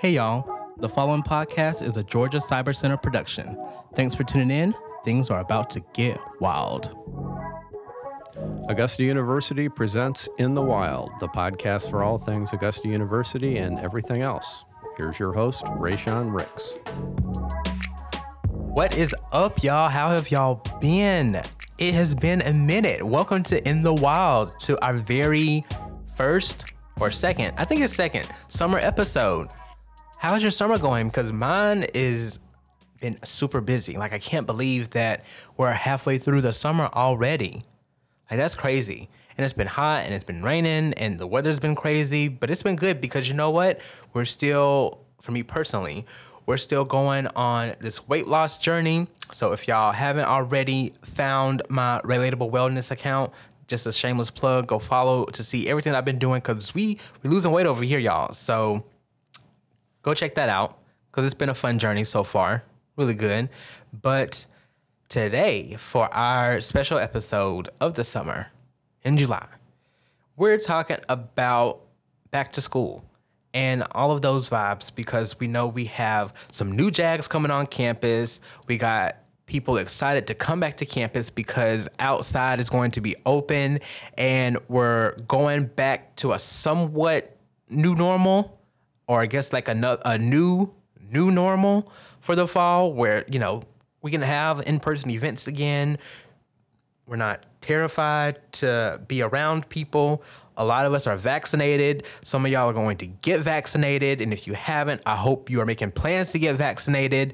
Hey, y'all. The following podcast is a Georgia Cyber Center production. Thanks for tuning in. Things are about to get wild. Augusta University presents In the Wild, the podcast for all things Augusta University and everything else. Here's your host, Rayshawn Ricks. What is up, y'all? How have y'all been? It has been a minute. Welcome to In the Wild, to our very first or second, I think it's second, summer episode. How's your summer going? Because mine is been super busy. Like I can't believe that we're halfway through the summer already. Like that's crazy. And it's been hot and it's been raining and the weather's been crazy, but it's been good because you know what? We're still for me personally, we're still going on this weight loss journey. So if y'all haven't already found my relatable wellness account, just a shameless plug, go follow to see everything I've been doing cuz we we losing weight over here, y'all. So go check that out because it's been a fun journey so far. Really good. But today, for our special episode of the summer in July, we're talking about back to school and all of those vibes because we know we have some new JAGs coming on campus. We got people excited to come back to campus because outside is going to be open and we're going back to a somewhat new normal or I guess like a, a new new normal for the fall where you know we can have in-person events again. We're not terrified to be around people. A lot of us are vaccinated. Some of y'all are going to get vaccinated. And if you haven't i hope you are making plans to get vaccinated.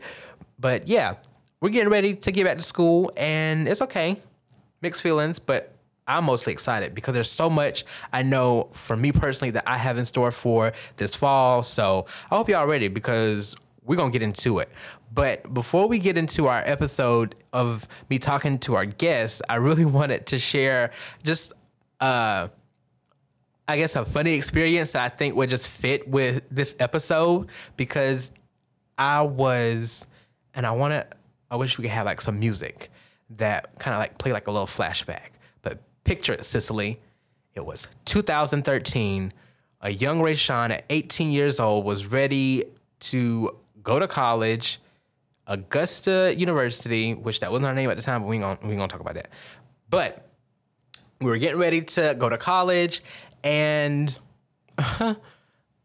But yeah we're getting ready to get back to school and it's okay mixed feelings but I'm mostly excited because there's so much I know for me personally that I have in store for this fall. So I hope y'all ready because we're gonna get into it. But before we get into our episode of me talking to our guests, I really wanted to share just uh I guess a funny experience that I think would just fit with this episode because I was and I wanna I wish we could have like some music that kind of like play like a little flashback But Picture it, Sicily. It was 2013. A young Ray Rayshawn at 18 years old was ready to go to college, Augusta University, which that wasn't our name at the time, but we ain't gonna, we ain't gonna talk about that. But we were getting ready to go to college, and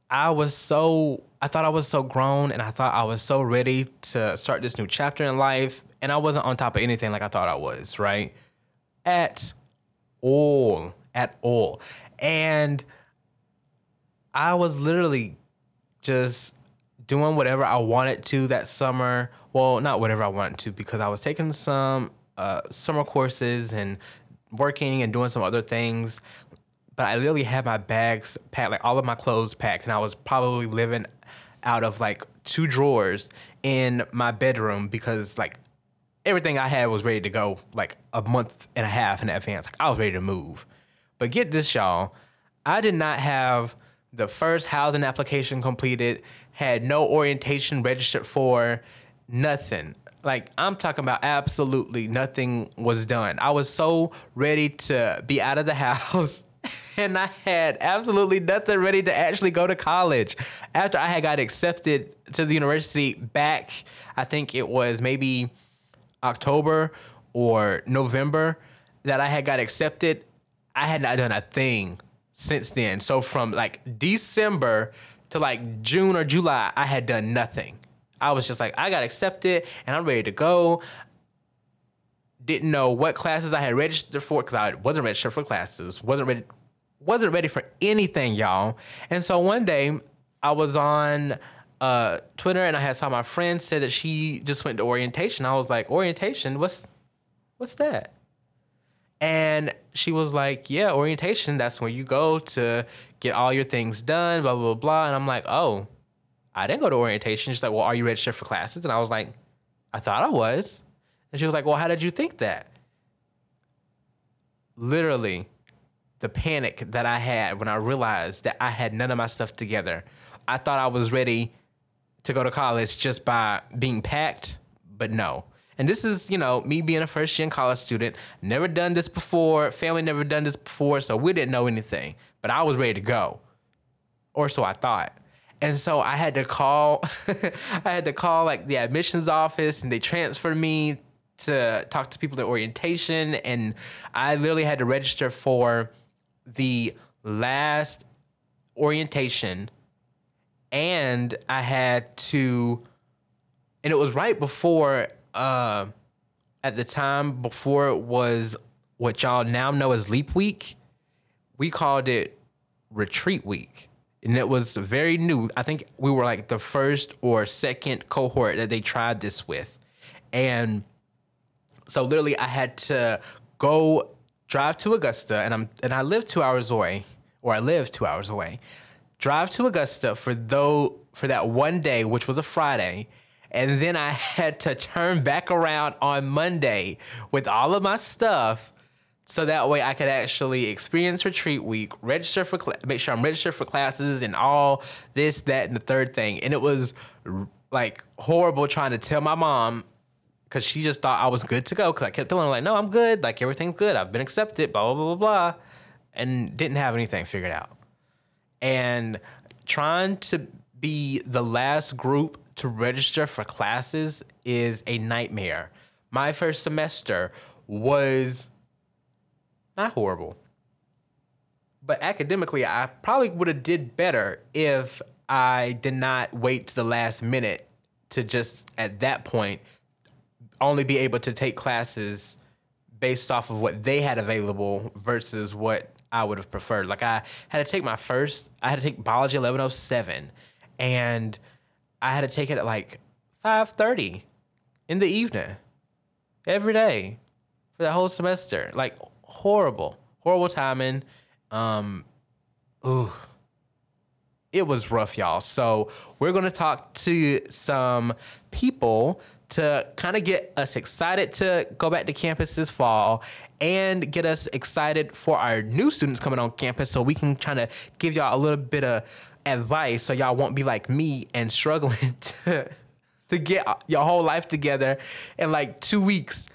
I was so I thought I was so grown, and I thought I was so ready to start this new chapter in life, and I wasn't on top of anything like I thought I was. Right at all at all. And I was literally just doing whatever I wanted to that summer. Well, not whatever I wanted to because I was taking some uh, summer courses and working and doing some other things. But I literally had my bags packed, like all of my clothes packed, and I was probably living out of like two drawers in my bedroom because like everything I had was ready to go like a month and a half in advance. Like I was ready to move. But get this, y'all. I did not have the first housing application completed, had no orientation registered for, nothing. Like I'm talking about absolutely nothing was done. I was so ready to be out of the house and I had absolutely nothing ready to actually go to college. After I had got accepted to the university back, I think it was maybe October or November that I had got accepted, I had not done a thing since then. So from like December to like June or July, I had done nothing. I was just like, I got accepted and I'm ready to go. Didn't know what classes I had registered for because I wasn't registered for classes. wasn't ready wasn't ready for anything, y'all. And so one day I was on uh, Twitter and I had saw my friend said that she just went to orientation. I was like, orientation? What's what's that? And she was like, yeah, orientation. That's where you go to get all your things done, blah blah blah. And I'm like, oh, I didn't go to orientation. She's like, well, are you registered for classes? And I was like, I thought I was. And she was like, well, how did you think that? Literally, the panic that I had when I realized that I had none of my stuff together. I thought I was ready to go to college just by being packed, but no. And this is, you know, me being a first gen college student, never done this before, family never done this before, so we didn't know anything. But I was ready to go. or so I thought. And so I had to call, I had to call like the admissions office, and they transferred me to talk to people at orientation, and I literally had to register for the last orientation, and I had to, and it was right before, uh, at the time before it was what y'all now know as Leap Week. We called it Retreat Week and it was very new. I think we were like the first or second cohort that they tried this with. And so literally I had to go drive to Augusta and I'm and I live 2 hours away or I live 2 hours away. Drive to Augusta for though for that one day which was a Friday. And then I had to turn back around on Monday with all of my stuff so that way I could actually experience retreat week, register for cl- make sure I'm registered for classes and all this, that, and the third thing. And it was like horrible trying to tell my mom because she just thought I was good to go. Because I kept telling her like, no, I'm good. Like everything's good. I've been accepted. Blah blah blah blah, blah, and didn't have anything figured out. And trying to be the last group to register for classes is a nightmare. My first semester was not horrible. But academically, I probably would have did better if I did not wait to the last minute to just at that point only be able to take classes based off of what they had available versus what I would have preferred. Like I had to take my first, I had to take biology 1107 and I had to take it at like 5:30 in the evening every day for the whole semester. Like horrible, horrible timing. Um, ooh, it was rough, y'all. So we're gonna talk to some people to kind of get us excited to go back to campus this fall and get us excited for our new students coming on campus so we can kind of give y'all a little bit of advice so y'all won't be like me and struggling to to get your whole life together in like two weeks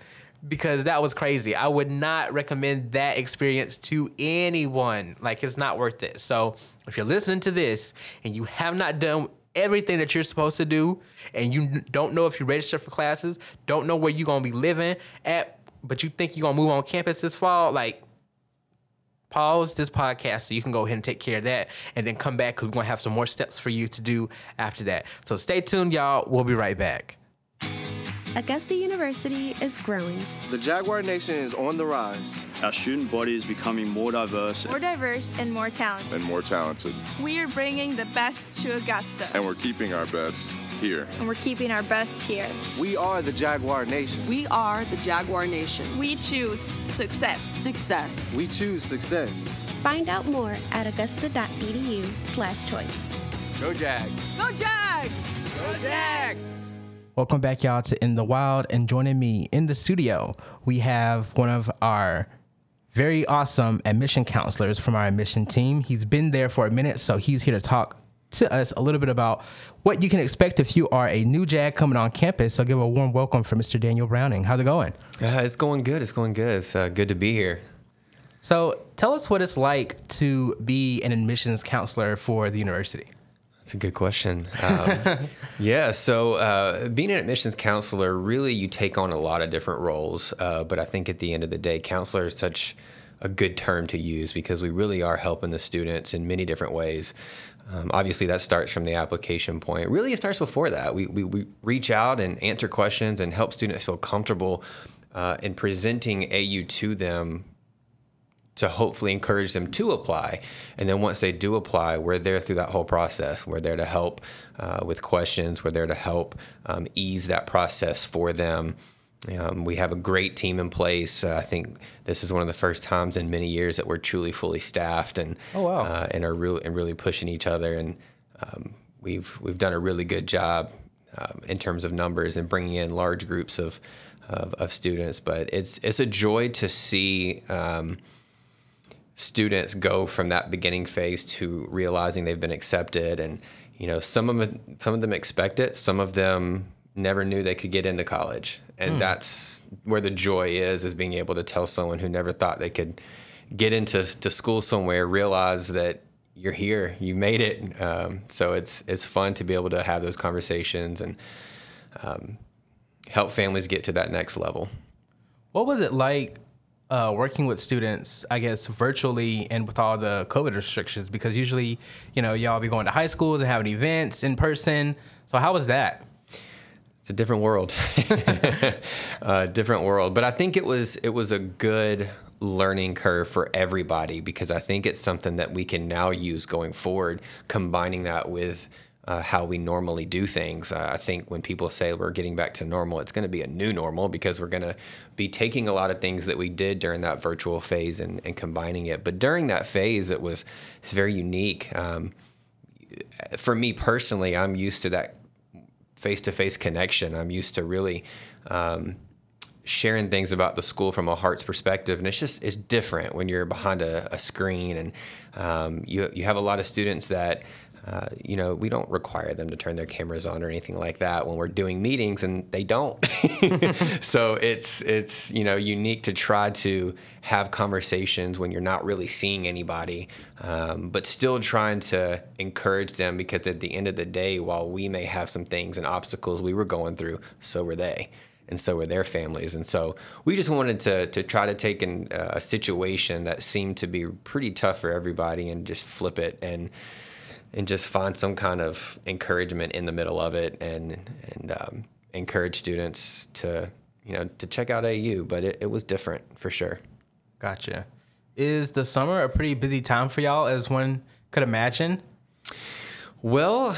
because that was crazy. I would not recommend that experience to anyone. Like it's not worth it. So if you're listening to this and you have not done everything that you're supposed to do and you don't know if you register for classes, don't know where you're to be living at, but you think you're to move on campus this fall, like pause this podcast so you can go ahead and take care of that and then come back because we're going to have some more steps for you to do after that. So stay tuned, y'all. We'll be right back. Augusta University is growing. The Jaguar Nation is on the rise. Our student body is becoming more diverse. More diverse and more talented. And more talented. We are bringing the best to Augusta. And we're keeping our best here. And we're keeping our best here. We are the Jaguar Nation. We are the Jaguar Nation. We choose success. Success. We choose success. Find out more at augusta.edu slash choice. Go Jags. Go Jags! Go Jags! Welcome back, y'all, to In the Wild. And joining me in the studio, we have one of our very awesome admission counselors from our admission team. He's been there for a minute, so he's here to talk to us a little bit about what you can expect if you are a new JAG coming on campus. So give a warm welcome for Mr. Daniel Browning. How's it going? Uh, it's going good. It's going good. It's uh, good to be here. So tell us what it's like to be an admissions counselor for the university. That's a good question. Um, yeah, so uh, being an admissions counselor, really, you take on a lot of different roles. Uh, but I think at the end of the day, counselor is such a good term to use because we really are helping the students in many different ways. Um, obviously, that starts from the application point. Really, it starts before that. We, we, we reach out and answer questions and help students feel comfortable uh, in presenting AU to them to hopefully encourage them to apply. And then once they do apply, we're there through that whole process. We're there to help uh, with questions. We're there to help um, ease that process for them. Um, we have a great team in place. Uh, I think this is one of the first times in many years that we're truly fully staffed and oh, wow. uh, and are really and really pushing each other. And um, we've we've done a really good job um, in terms of numbers and bringing in large groups of, of, of students. But it's it's a joy to see um, students go from that beginning phase to realizing they've been accepted and you know some of them, some of them expect it some of them never knew they could get into college and mm. that's where the joy is is being able to tell someone who never thought they could get into to school somewhere realize that you're here, you made it. Um, so it's it's fun to be able to have those conversations and um, help families get to that next level. What was it like uh, working with students, I guess, virtually and with all the COVID restrictions? Because usually, you know, y'all be going to high schools and having events in person. So how was that? It's a different world, uh, different world. But I think it was it was a good learning curve for everybody because I think it's something that we can now use going forward, combining that with uh, how we normally do things. Uh, I think when people say we're getting back to normal, it's going to be a new normal because we're going to be taking a lot of things that we did during that virtual phase and, and combining it. But during that phase, it was it's very unique. Um, for me personally, I'm used to that face to face connection. I'm used to really um, sharing things about the school from a heart's perspective, and it's just it's different when you're behind a, a screen and um, you you have a lot of students that uh, you know, we don't require them to turn their cameras on or anything like that when we're doing meetings, and they don't. so it's it's you know unique to try to have conversations when you're not really seeing anybody, um, but still trying to encourage them because at the end of the day, while we may have some things and obstacles we were going through, so were they and so were their families. And so we just wanted to to try to take in uh, a situation that seemed to be pretty tough for everybody and just flip it and and just find some kind of encouragement in the middle of it and and um, encourage students to you know to check out AU. But it, it was different for sure. Gotcha. Is the summer a pretty busy time for y'all, as one could imagine? Well,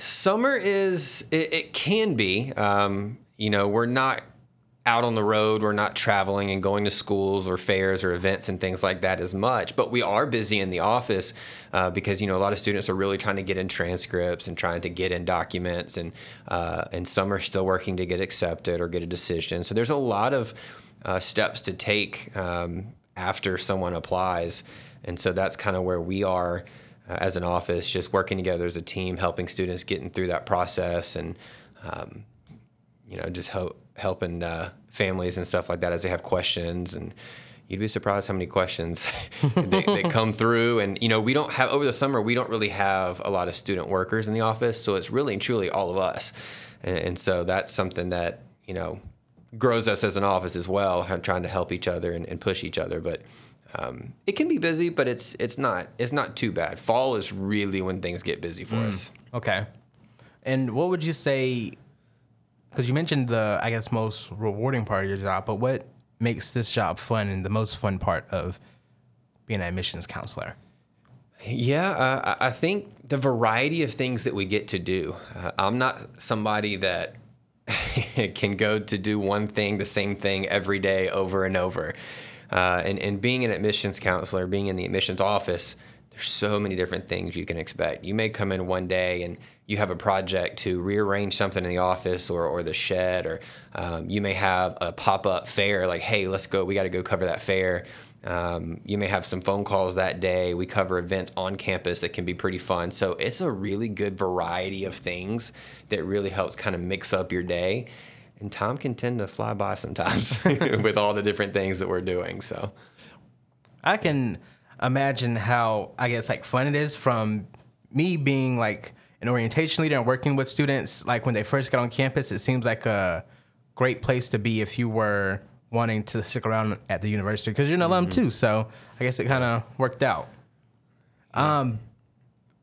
summer is it, it can be. Um, you know, we're not out on the road. We're not traveling and going to schools or fairs or events and things like that as much. But we are busy in the office uh, because you know a lot of students are really trying to get in transcripts and trying to get in documents, and uh, and some are still working to get accepted or get a decision. So there's a lot of uh, steps to take um, after someone applies, and so that's kind of where we are. Uh, as an office, just working together as a team, helping students getting through that process, and um, you know, just help helping uh, families and stuff like that as they have questions. And you'd be surprised how many questions they, they, come through. And you know we don't have over the summer we don't really have a lot of student workers in the office. So it's really and truly all of us. And, and so that's something that you know grows us as an office as well trying to help each other and, and push each other. But um, it can be busy but it's it's not it's not too bad. Fall is really when things get busy for mm. us. Okay. And what would you say because you mentioned the I guess most rewarding part of your job, but what makes this job fun and the most fun part of being an admissions counselor? Yeah, uh, I think the variety of things that we get to do. Uh, I'm not somebody that can go to do one thing, the same thing every day over and over. Uh, and, and being an admissions counselor, being in the admissions office, there's so many different things you can expect. You may come in one day and you have a project to rearrange something in the office or, or the shed, or um, you may have a pop up fair like, hey, let's go, we got to go cover that fair. Um, you may have some phone calls that day. We cover events on campus that can be pretty fun. So it's a really good variety of things that really helps kind of mix up your day. And time can tend to fly by sometimes with all the different things that we're doing. So I can imagine how I guess like fun it is from me being like an orientation leader and working with students. Like when they first get on campus, it seems like a great place to be if you were wanting to stick around at the university because you're an alum mm-hmm. too. So I guess it kind of worked out. Um,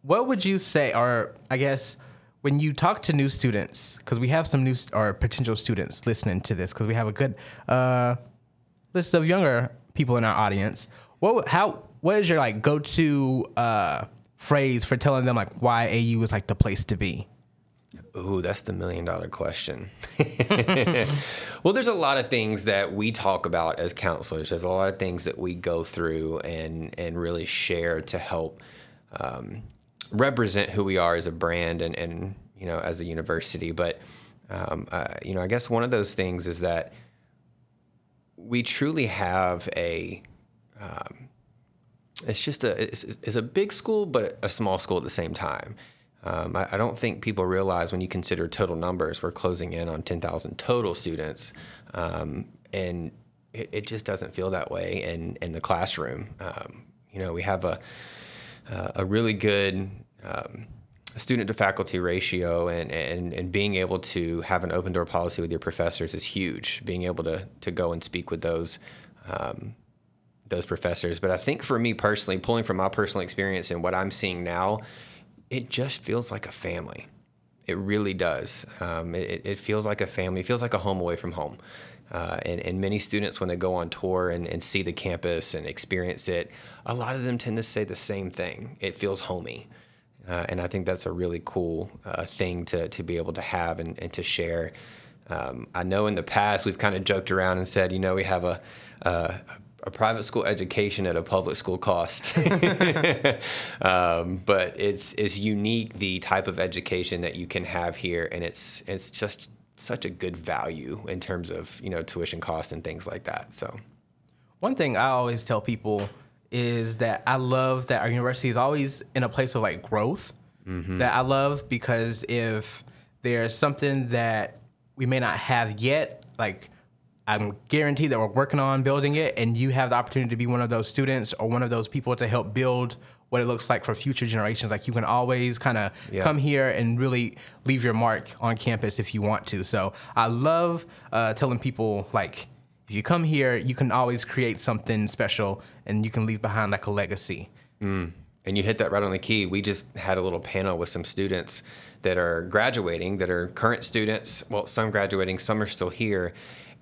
what would you say, or I guess when you talk to new students, because we have some new st- or potential students listening to this, because we have a good uh, list of younger people in our audience. What how what is your like go to uh, phrase for telling them like why AU is like the place to be? Ooh, that's the million dollar question. well, there's a lot of things that we talk about as counselors. There's a lot of things that we go through and and really share to help um, represent who we are as a brand and and you know as a university. But um, uh, you know, I guess one of those things is that we truly have a um, it's just a it's, it's, a big school but a small school at the same time. Um, I, I, don't think people realize when you consider total numbers, we're closing in on 10,000 total students, um, and it, it, just doesn't feel that way in in the classroom. Um, you know, we have a uh, a really good um, student to faculty ratio and, and, and being able to have an open door policy with your professors is huge. Being able to, to go and speak with those um, those professors. But I think for me personally, pulling from my personal experience and what I'm seeing now, it just feels like a family. It really does. Um, it, it feels like a family. It feels like a home away from home. Uh, and, and many students, when they go on tour and, and see the campus and experience it, a lot of them tend to say the same thing. It feels homey. Uh, and I think that's a really cool uh, thing to, to be able to have and, and to share. Um, I know in the past we've kind of joked around and said, you know, we have a, a, a private school education at a public school cost. um, but it's it's unique the type of education that you can have here, and it's it's just such a good value in terms of you know tuition cost and things like that. So, one thing I always tell people is that I love that our university is always in a place of like growth. Mm-hmm. That I love because if there's something that we may not have yet, like I'm guaranteed that we're working on building it, and you have the opportunity to be one of those students or one of those people to help build what it looks like for future generations. Like you can always kind of yeah. come here and really leave your mark on campus if you want to. So I love uh, telling people like if you come here, you can always create something special and you can leave behind like a legacy. Mm. And you hit that right on the key. We just had a little panel with some students that are graduating, that are current students. Well, some graduating, some are still here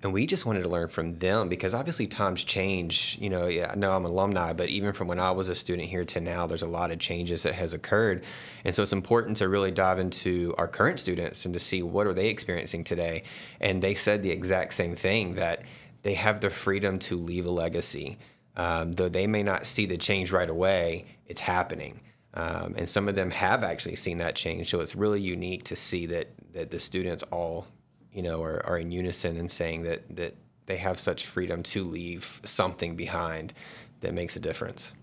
and we just wanted to learn from them because obviously times change you know yeah, i know i'm alumni but even from when i was a student here to now there's a lot of changes that has occurred. And so it's important to really dive into our current students and to see what are they experiencing today. And they said the exact same thing that they have the freedom to leave a legacy. Um, though they may not see the change right away it's happening. Um, and some of them have actually seen that change. So it's really unique to see that that the students all you know, are, are in unison in saying that that they have such freedom to leave something behind that makes a difference.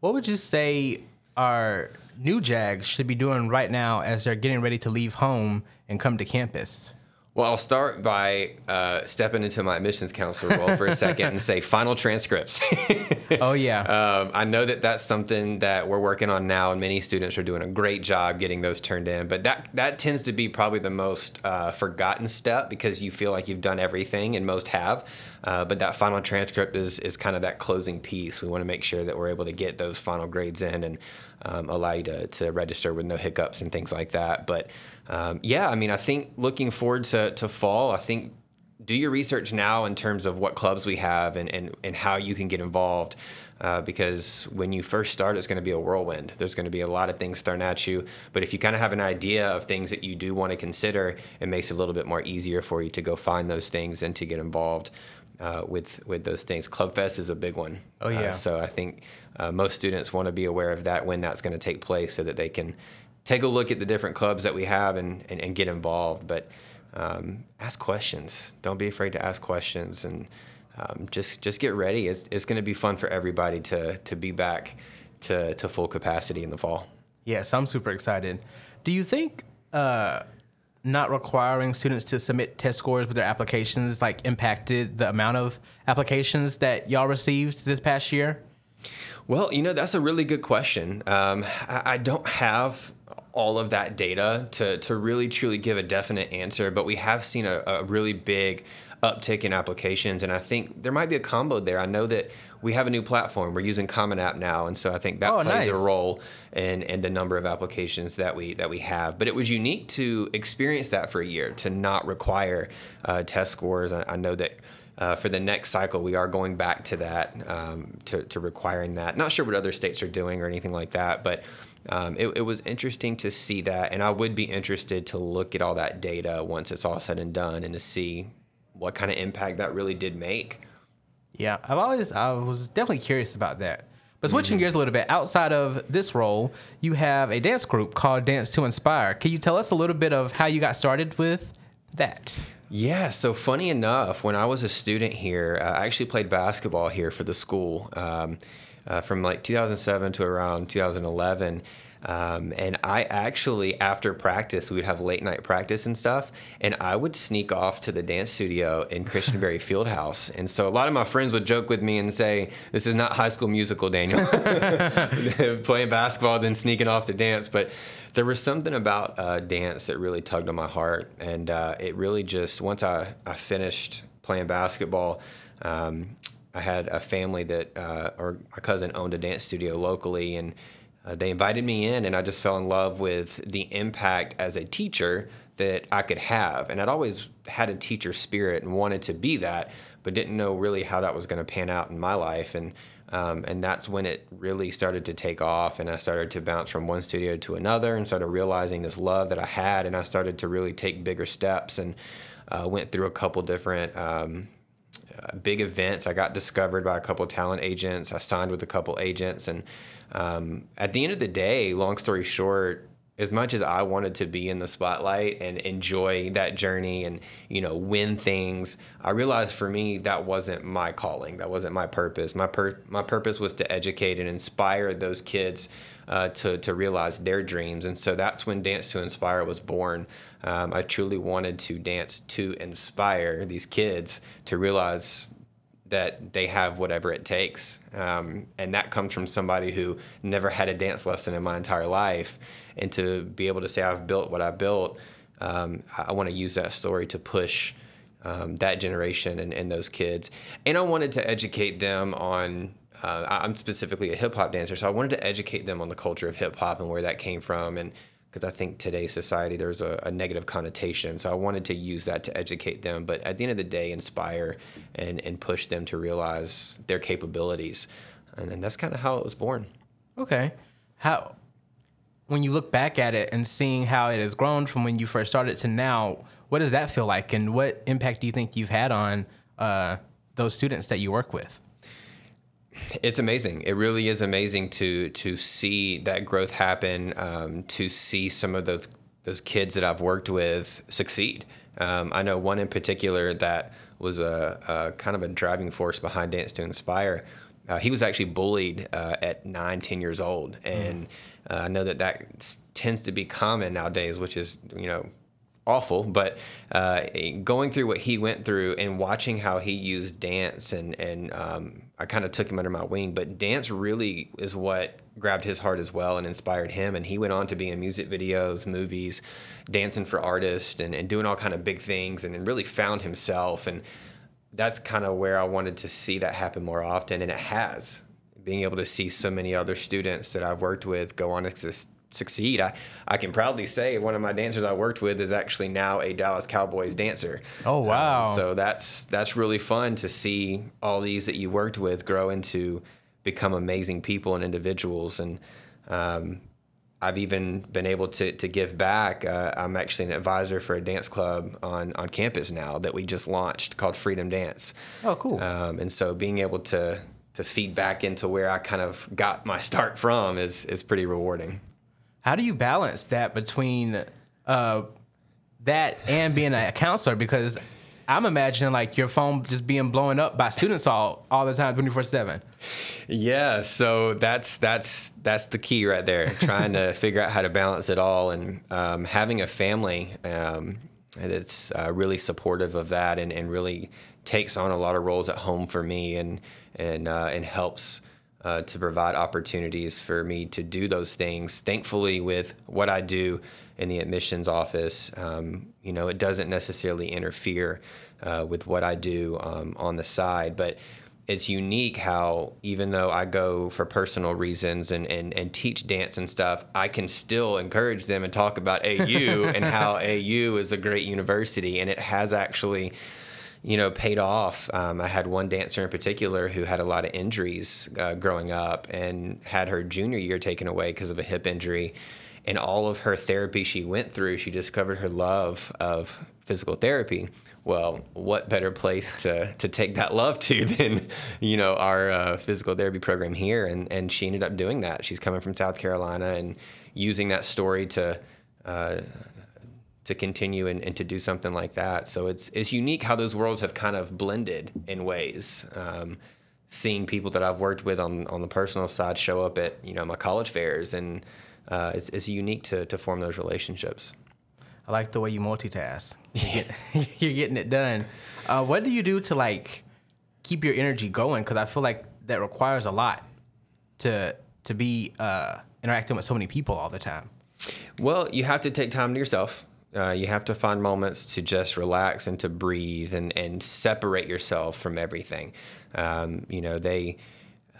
What would you say our new JAGs should be doing right now as they're getting ready to leave home and come to campus? Well, I'll start by uh, stepping into my admissions counselor role for a second and say final transcripts. oh yeah. Um, I know that that's something that we're working on now, and many students are doing a great job getting those turned in. But that that tends to be probably the most uh, forgotten step because you feel like you've done everything, and most have. Uh, but that final transcript is is kind of that closing piece. We want to make sure that we're able to get those final grades in and um, allow you to, to register with no hiccups and things like that. But um, yeah, I mean, I think looking forward to, to fall, I think do your research now in terms of what clubs we have and, and, and how you can get involved. Uh, because when you first start, it's going to be a whirlwind. There's going to be a lot of things thrown at you. But if you kind of have an idea of things that you do want to consider, it makes it a little bit more easier for you to go find those things and to get involved uh, with with those things. Club Fest is a big one. Oh yeah. Uh, so I think uh, most students want to be aware of that when that's going to take place, so that they can take a look at the different clubs that we have and and, and get involved. But um, ask questions. Don't be afraid to ask questions, and um, just just get ready. It's it's going to be fun for everybody to to be back to to full capacity in the fall. Yes, I'm super excited. Do you think? Uh, not requiring students to submit test scores with their applications like impacted the amount of applications that y'all received this past year? Well, you know, that's a really good question. Um, I, I don't have all of that data to, to really truly give a definite answer, but we have seen a, a really big uptick in applications. And I think there might be a combo there. I know that we have a new platform. We're using Common App now, and so I think that oh, plays nice. a role in, in the number of applications that we that we have. But it was unique to experience that for a year to not require uh, test scores. I, I know that. Uh, for the next cycle, we are going back to that, um, to, to requiring that. Not sure what other states are doing or anything like that, but um, it, it, was interesting to see that. And I would be interested to look at all that data once it's all said and done and to see what kind of impact that really did make. Yeah, I've always I was definitely curious about that. But switching mm-hmm. gears a little bit, outside of this role, you have a dance group called Dance to Inspire. Can you tell us a little bit of how you got started with that? Yeah, so funny enough, when I was a student here, uh, I actually played basketball here for the school um, uh, from like 2007 to around 2011. Um, and I actually, after practice, we would have late night practice and stuff, and I would sneak off to the dance studio in Christenberry Fieldhouse. And so a lot of my friends would joke with me and say, "This is not High School Musical, Daniel." Playing basketball, then sneaking off to dance, but there was something about uh, dance that really tugged on my heart, and uh, it really just once I, I finished playing basketball. Um, I had a family that, uh, or my cousin owned a dance studio locally, and uh, they invited me in, and I just fell in love with the impact as a teacher that I could have. And I'd always had a teacher spirit and wanted to be that, but didn't know really how that was going to pan out in my life. And um, and that's when it really started to take off, and I started to bounce from one studio to another, and started realizing this love that I had, and I started to really take bigger steps, and uh, went through a couple different. Um, uh, big events. I got discovered by a couple talent agents. I signed with a couple agents, and um, at the end of the day, long story short, as much as I wanted to be in the spotlight and enjoy that journey and you know win things, I realized for me that wasn't my calling. That wasn't my purpose. My pur- my purpose was to educate and inspire those kids uh, to to realize their dreams. And so that's when Dance to Inspire was born. Um, I truly wanted to dance to inspire these kids to realize that they have whatever it takes. Um, and that comes from somebody who never had a dance lesson in my entire life. And to be able to say, I've built what I built, um, I, I want to use that story to push um, that generation and, and, those kids. And I wanted to educate them on. Uh, I'm specifically a hip hop dancer, so I wanted to educate them on the culture of hip hop and where that came from, and because I think today's society there's a, a, negative connotation. So I wanted to use that to educate them, but at the end of the day, inspire and and push them to realize their capabilities, and, and that's kind of how it was born. Okay, how when you look back at it and seeing how it has grown from when you first started to now, what does that feel like, and what impact do you think you've had on uh, those students that you work with? It's amazing. It really is amazing to to see that growth happen. Um, to see some of those those kids that I've worked with succeed. Um, I know one in particular that was a, a, kind of a driving force behind Dance to Inspire. Uh, he was actually bullied uh, at nine, ten years old, and uh, I know that that tends to be common nowadays, which is you know awful, but uh, going through what he went through and watching how he used dance and and um, I kind of took him under my wing. But dance really is what grabbed his heart as well and inspired him. And he went on to be in music videos, movies, dancing for artists, and, and doing all kind of big things, and, and really found himself. And that's kind of where I wanted to see that happen more often, and it has. Being able to see so many other students that I've worked with go on to succeed. I, I can proudly say one of my dancers I worked with is actually now a Dallas Cowboys dancer. Oh um, wow! Um, so that's that's really fun to see all these that you worked with grow into become amazing people and individuals. And um, I've even been able to to give back. Uh, I'm actually an advisor for a dance club on on campus now that we just launched called Freedom Dance. Oh, cool! Um, and so being able to to feed back into where I kind of got my start from is is pretty rewarding. How do you balance that between uh, that and being a counselor? Because I'm imagining like your phone just being blown up by students all all the time, 24 seven. Yeah, so that's that's that's the key right there. Trying to figure out how to balance it all, and um, having a family um, that's uh, really supportive of that, and, and really takes on a lot of roles at home for me, and and uh, and helps uh, to provide opportunities for me to do those things. Thankfully, with what I do in the admissions office, um, you know, it doesn't necessarily interfere uh, with what I do um, on the side, but it's unique how even though I go for personal reasons and, and, and teach dance and stuff, I can still encourage them and talk about AU and how AU is a great university and it has actually you know, paid off. Um, I had one dancer in particular who had a lot of injuries uh, growing up and had her junior year taken away because of a hip injury. And all of her therapy she went through, she discovered her love of physical therapy. Well, what better place to, to take that love to than, you know, our uh, physical therapy program here? And, and she ended up doing that. She's coming from South Carolina and using that story to uh, to continue and, and to do something like that. So it's it's unique how those worlds have kind of blended in ways. Um, seeing people that I've worked with on on the personal side show up at you know my college fairs and uh, it's, it's unique to, to form those relationships. I like the way you multitask. You're, you're getting it done. Uh, what do you do to like keep your energy going? Because I feel like that requires a lot to to be uh, interacting with so many people all the time. Well, you have to take time to yourself. Uh, you have to find moments to just relax and to breathe and, and separate yourself from everything. Um, you know, they,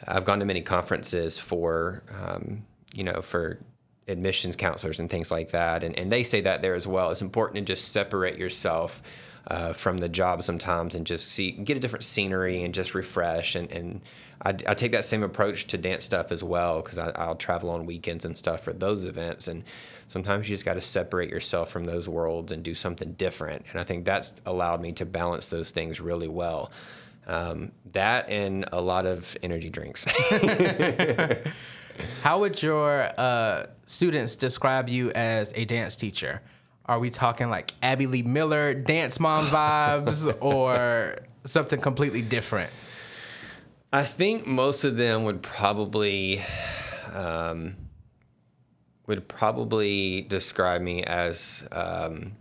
I've gone to many conferences for, um, you know, for admissions counselors and things like that. And, and they say that there as well. It's important to just separate yourself uh, from the job sometimes and just see, get a different scenery and just refresh. And, and I, I take that same approach to dance stuff as well because I'll travel on weekends and stuff for those events. And sometimes you just got to separate yourself from those worlds and do something different. And I think that's allowed me to balance those things really well. Um, that and a lot of energy drinks. How would your uh, students describe you as a dance teacher? Are we talking like Abby Lee Miller, dance mom vibes, or something completely different? I think most of them would probably um, would probably describe me as um,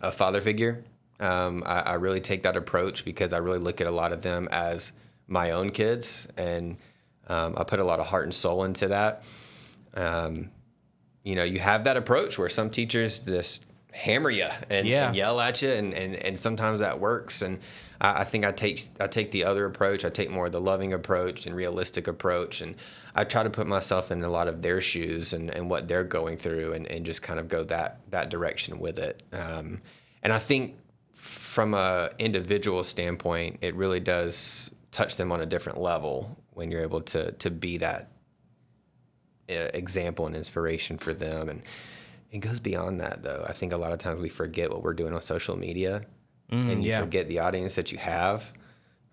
a father figure. Um, I, I, really take that approach because I really look at a lot of them as my own kids, and um, I put a lot of heart and soul into that. Um, you know, you have that approach where some teachers just hammer you and, yeah. and yell at you, and, and, and sometimes that works. And I, I, think I take I take the other approach. I take more of the loving approach and realistic approach, and I try to put myself in a lot of their shoes and, and what they're going through, and, and just kind of go that that direction with it. Um, and I think from a individual standpoint, it really does touch them on a different level when you're able to to be that uh, example and inspiration for them and it goes beyond that though. I think a lot of times we forget what we're doing on social media mm, and you yeah. forget the audience that you have.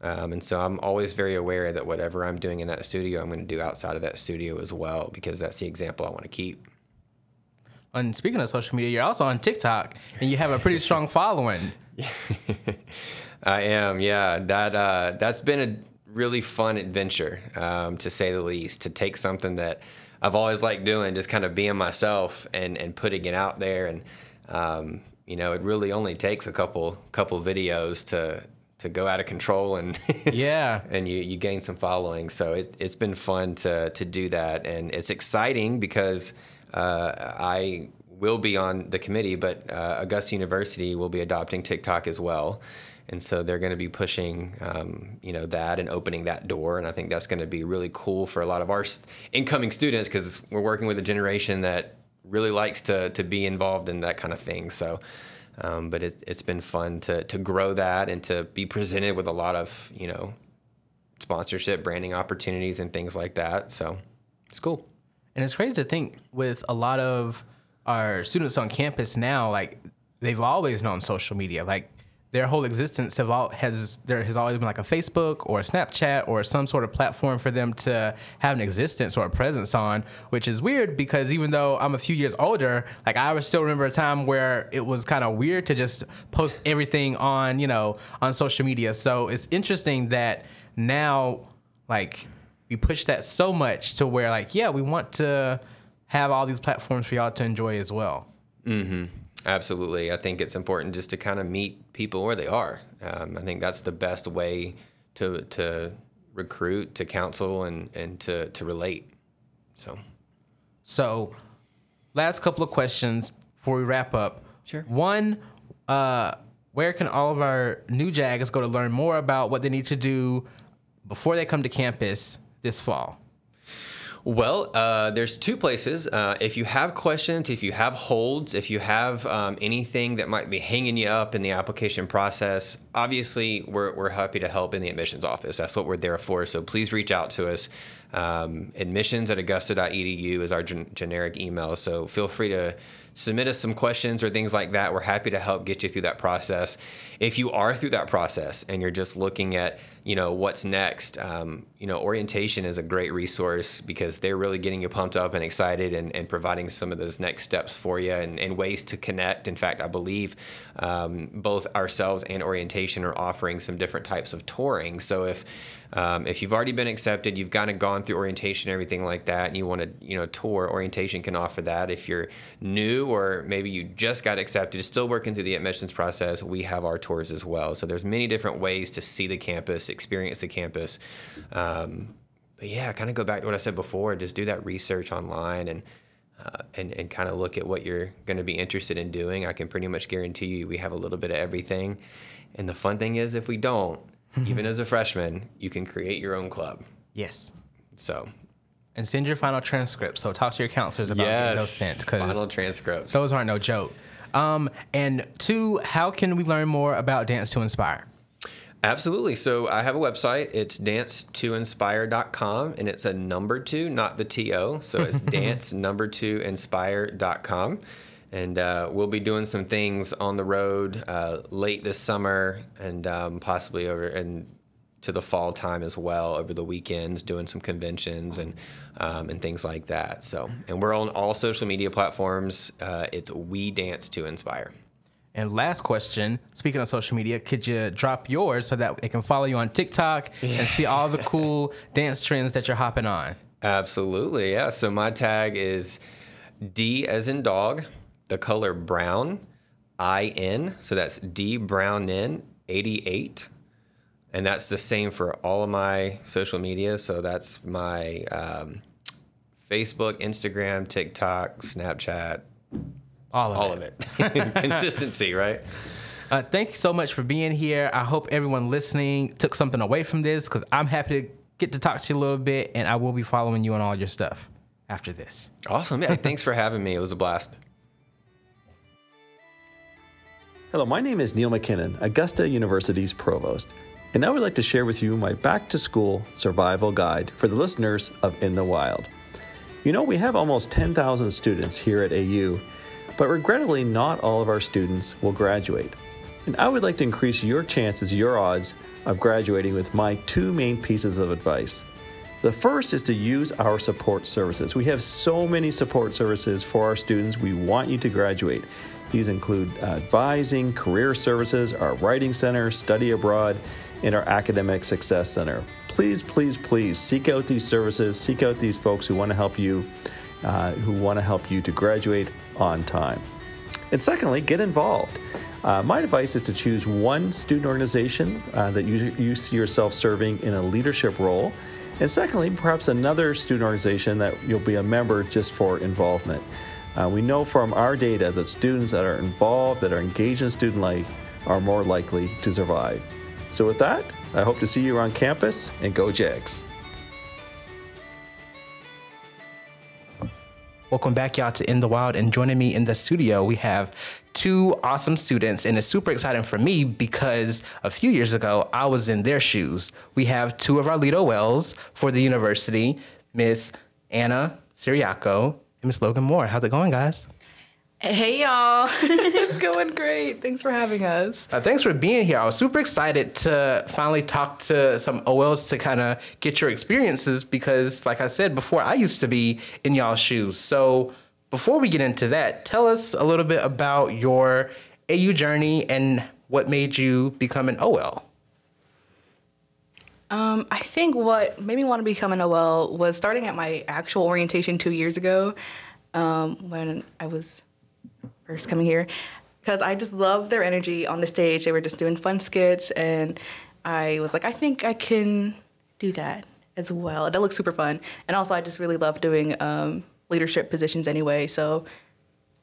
Um, and so i'm always very aware that whatever i'm doing in that studio i'm going to do outside of that studio as well because that's the example i want to keep. And speaking of social media you're also on tiktok and you have a pretty strong following. I am yeah. That uh, that's been a really fun adventure um, to say the least to take something that I've always liked doing, just kind of being myself and, and putting it out there. And, um, you know, it really only takes a couple, couple videos to, to go out of control and yeah, and you, you gain some following. So it, it's been fun to, to do that. And it's exciting because, uh, I will be on the committee, but, uh, Augusta University will be adopting TikTok as well and so they're going to be pushing um, you know that and opening that door. And i think that's going to be really cool for a lot of our incoming students because we're working with a generation that really likes to to be involved in that kind of thing. So um, but it, it's been fun to to grow that and to be presented with a lot of you know sponsorship branding opportunities and things like that. So it's cool. And it's crazy to think with a lot of our students on campus now like they've always known social media. Like their whole existence have all has there has always been like a Facebook or a Snapchat or some sort of platform for them to have an existence or a presence on, which is weird because even though I'm a few years older, like I still remember a time where it was kind of weird to just post everything on, you know, on social media. So it's interesting that now like we push that so much to where like, yeah, we want to have all these platforms for y'all to enjoy as well. Mm-hmm. Absolutely. I think it's important just to kind of meet people where they are. Um, I think that's the best way to to recruit, to counsel, and and to to relate. So, so last couple of questions before we wrap up. Sure. One, uh, where can all of our new Jags go to learn more about what they need to do before they come to campus this fall? Well, uh, there's two places. Uh, if you have questions, if you have holds, if you have um, anything that might be hanging you up in the application process, obviously we're, we're happy to help in the admissions office. That's what we're there for. So please reach out to us. Um, admissions at augusta.edu is our gen- generic email. So feel free to submit us some questions or things like that. We're happy to help get you through that process. If you are through that process and you're just looking at, you know, what's next, um, you know, orientation is a great resource because they're really getting you pumped up and excited and, and providing some of those next steps for you and, and ways to connect. In fact, I believe um, both ourselves and orientation orientation are offering some different types of touring. So if um, if you've already been accepted, you've kind of gone through orientation, everything like that, and you want to, you know, tour, orientation can offer that. If you're new or maybe you just got accepted, still working through the admissions process, we have our tours as well. So there's many different ways to see the campus, experience the campus. Um, but yeah, kind of go back to what I said before. Just do that research online and. Uh, and, and kind of look at what you're going to be interested in doing. I can pretty much guarantee you we have a little bit of everything. And the fun thing is, if we don't, even as a freshman, you can create your own club. Yes. So. And send your final transcript. So talk to your counselors about yes, those sent. Final transcripts. Those aren't no joke. Um, and two, how can we learn more about Dance to Inspire? Absolutely. So I have a website. It's dance2inspire.com and it's a number two, not the TO. So it's dance number two inspire.com. And uh, we'll be doing some things on the road uh, late this summer and um, possibly over and to the fall time as well over the weekends, doing some conventions and um, and things like that. So, and we're on all social media platforms. Uh, it's We Dance to Inspire. And last question, speaking of social media, could you drop yours so that they can follow you on TikTok and see all the cool dance trends that you're hopping on? Absolutely, yeah. So my tag is D as in dog, the color brown, I N. So that's D Brown N 88. And that's the same for all of my social media. So that's my um, Facebook, Instagram, TikTok, Snapchat, all of all it. of it. Consistency, right? Uh, thank you so much for being here. I hope everyone listening took something away from this because I'm happy to get to talk to you a little bit, and I will be following you on all your stuff after this. Awesome. Yeah. Thanks for having me. It was a blast. Hello, my name is Neil MacKinnon, Augusta University's provost, and I would like to share with you my back to school survival guide for the listeners of In the Wild. You know, we have almost 10,000 students here at AU, but regrettably, not all of our students will graduate. And I would like to increase your chances, your odds of graduating with my two main pieces of advice. The first is to use our support services. We have so many support services for our students. We want you to graduate. These include advising, career services, our writing center, study abroad, and our academic success center. Please, please, please seek out these services, seek out these folks who want to help you, uh, who want to help you to graduate on time. And secondly, get involved. Uh, my advice is to choose one student organization uh, that you, you see yourself serving in a leadership role. And secondly, perhaps another student organization that you'll be a member just for involvement. Uh, we know from our data that students that are involved, that are engaged in student life, are more likely to survive. So, with that, I hope to see you on campus and go Jags. Welcome back, y'all, to In the Wild. And joining me in the studio, we have two awesome students. And it's super exciting for me because a few years ago, I was in their shoes. We have two of our lead OLs for the university, Miss Anna Siriaco Miss Logan Moore. How's it going, guys? Hey y'all, it's going great. Thanks for having us. Uh, thanks for being here. I was super excited to finally talk to some OLs to kind of get your experiences because, like I said before, I used to be in y'all's shoes. So before we get into that, tell us a little bit about your AU journey and what made you become an OL. Um, I think what made me want to become an OL was starting at my actual orientation two years ago um, when I was first coming here because I just loved their energy on the stage. They were just doing fun skits, and I was like, I think I can do that as well. That looks super fun. And also, I just really love doing um, leadership positions anyway. So,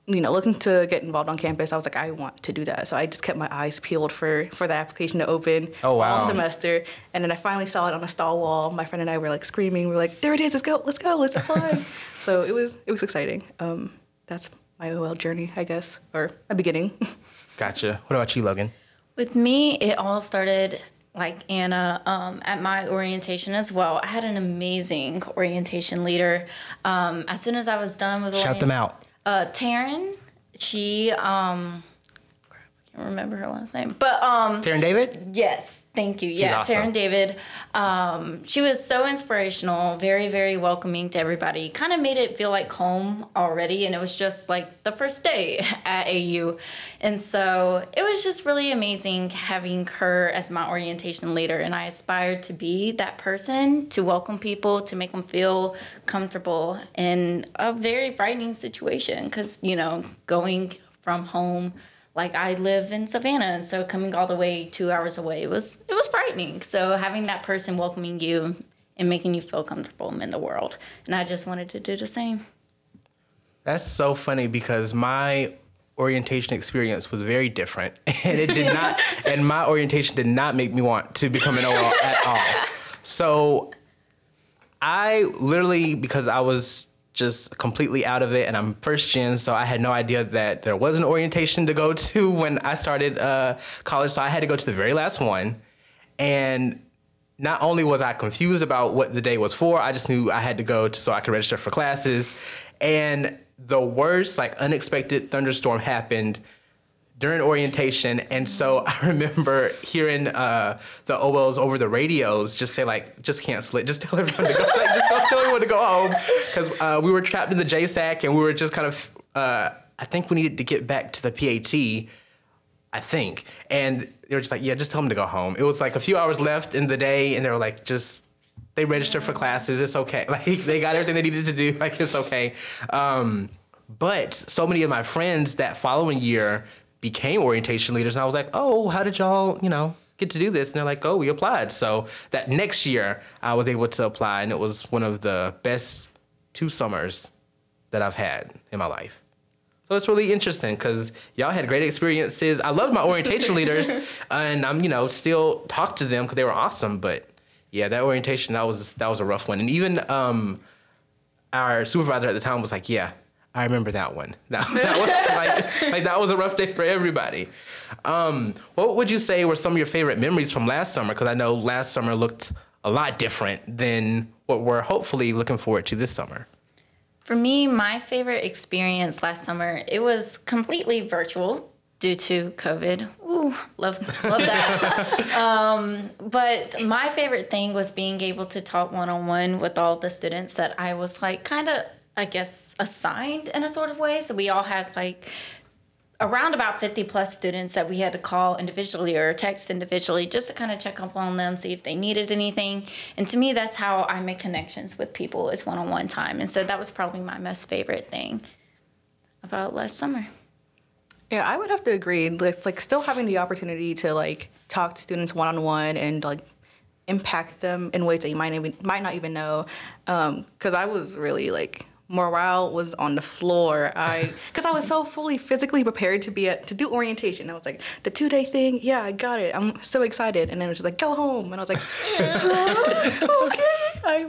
you know, looking to get involved on campus, I was like, I want to do that. So I just kept my eyes peeled for for the application to open oh, wow. all semester. And then I finally saw it on a stall wall. My friend and I were like screaming. We are like, there it is. Let's go. Let's go. Let's apply. so it was it was exciting. Um, that's my OL journey, I guess, or a beginning. Gotcha. What about you, Logan? With me, it all started like Anna um, at my orientation as well. I had an amazing orientation leader. Um, as soon as I was done with shout orient- them out. Uh, Taryn, she um, remember her last name, but um, Taryn David. Yes, thank you. Yeah, awesome. Taryn David. Um, she was so inspirational, very, very welcoming to everybody. Kind of made it feel like home already, and it was just like the first day at AU. And so it was just really amazing having her as my orientation leader. And I aspired to be that person to welcome people, to make them feel comfortable in a very frightening situation. Because, you know, going from home like I live in Savannah, and so coming all the way two hours away was it was frightening. So having that person welcoming you and making you feel comfortable in the world, and I just wanted to do the same. That's so funny because my orientation experience was very different, and it did not, and my orientation did not make me want to become an OL at all. So I literally because I was just completely out of it and I'm first gen so I had no idea that there was an orientation to go to when I started uh, college so I had to go to the very last one. And not only was I confused about what the day was for I just knew I had to go to, so I could register for classes. And the worst like unexpected thunderstorm happened during orientation. And so i remember hearing uh, the ols over the radios just say like just cancel it. Just tell everyone to go like, just go tell everyone to go home. Because uh, we were trapped in the jsac and we were just kind of uh, i think we needed to get back to the pat i think. And they were just like yeah just tell them to go home. It was like a few hours left in the day and they were like just they registered for classes. It's okay. Like they got everything they needed to do. Like it's okay. Um, but so many of my friends that following year became orientation leaders and I was like, "Oh, how did y'all, you know, get to do this?" And they're like, "Oh, we applied." So that next year I was able to apply and it was one of the best two summers that I've had in my life. So it's really interesting because y'all had great experiences. I love my orientation leaders, and I'm you know still talk to them because they were awesome. But yeah, that orientation that was that was a rough one, and even um, our supervisor at the time was like, "Yeah, I remember that one. That, that was like, like, that was a rough day for everybody. Um, what would you say were some of your favorite memories from last summer? Because I know last summer looked a lot different than what we're hopefully looking forward to this summer. For me, my favorite experience last summer it was completely virtual due to COVID. Ooh, love love that. um, but my favorite thing was being able to talk one on one with all the students that I was like kind of I guess, assigned in a sort of way. So we all had like around about 50 plus students that we had to call individually or text individually just to kind of check up on them, see if they needed anything. And to me, that's how I make connections with people is one on one time. And so that was probably my most favorite thing about last summer. Yeah, I would have to agree. It's like still having the opportunity to like talk to students one on one and like impact them in ways that you might even might not even know. Because um, I was really like morale was on the floor. I because I was so fully physically prepared to be at to do orientation. I was like the two day thing. Yeah, I got it. I'm so excited. And then it was just like go home. And I was like, okay, I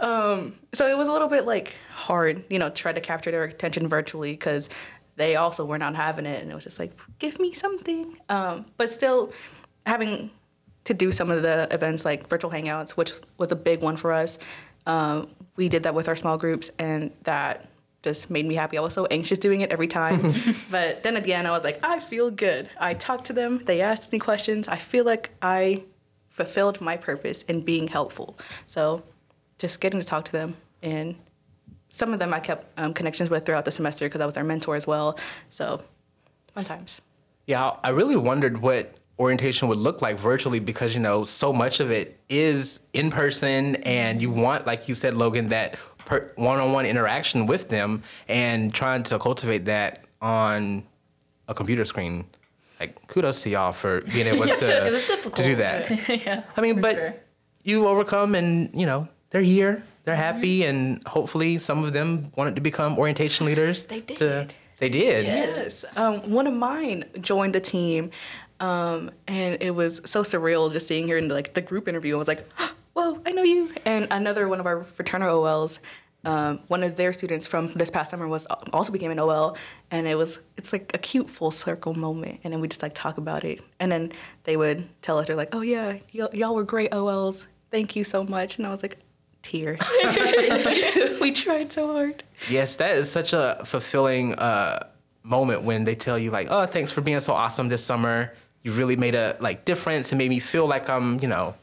will. Um, so it was a little bit like hard, you know, try to capture their attention virtually because they also were not having it, and it was just like give me something. Um, but still having to do some of the events like virtual hangouts, which was a big one for us. Um, we did that with our small groups, and that just made me happy. I was so anxious doing it every time. but then at the end, I was like, I feel good. I talked to them, they asked me questions. I feel like I fulfilled my purpose in being helpful. So just getting to talk to them, and some of them I kept um, connections with throughout the semester because I was their mentor as well. So fun times. Yeah, I really wondered what orientation would look like virtually because you know so much of it is in person and you want like you said logan that per- one-on-one interaction with them and trying to cultivate that on a computer screen. Like kudos to y'all for being able to, it was to do that. Yeah i mean but sure. you overcome and you know they're here they're happy mm-hmm. and hopefully some of them wanted to become orientation leaders they did. to, they did. Yes. Um, one of mine joined the team um, and it was so surreal just seeing her in the, like the group interview. I was like, "Whoa, I know you!" And another one of our fraternal OLs, um, one of their students from this past summer was also became an OL, and it was it's like a cute full circle moment. And then we just like talk about it, and then they would tell us they're like, "Oh yeah, y- y'all were great OLs. Thank you so much." And I was like, tears. we tried so hard. Yes, that is such a fulfilling. Uh, moment when they tell you like, "Oh, thanks for being so awesome this summer. You really made a like difference and made me feel like I'm, you know,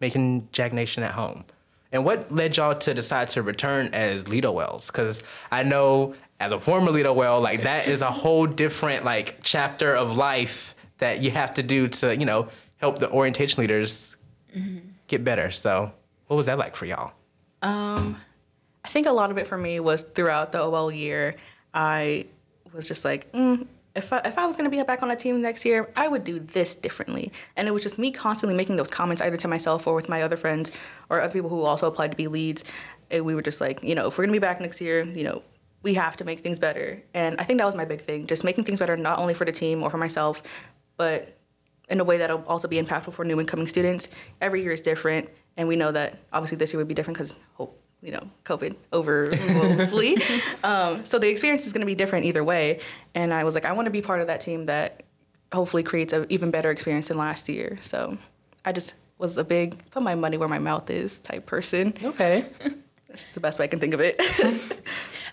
making Jag Nation at home." And what led y'all to decide to return as lead OLs? Because I know as a former lead OL, like that is a whole different like chapter of life that you have to do to, you know, help the orientation leaders mm-hmm. get better. So, what was that like for y'all? Um, I think a lot of it for me was throughout the OL year. I was just like, mm, if I, if I was going to be back on a team next year, I would do this differently. And it was just me constantly making those comments either to myself or with my other friends or other people who also applied to be leads. And we were just like, you know, if we're going to be back next year, you know, we have to make things better. And I think that was my big thing, just making things better not only for the team or for myself, but in a way that'll also be impactful for new incoming students. Every year is different, and we know that obviously this year would be different because hope you know COVID over mostly. um, so the experience is going to be different either way. And I was like, I want to be part of that team that hopefully creates an even better experience than last year. So I just was a big put my money where my mouth is type person. Okay. That's the best way I can think of it.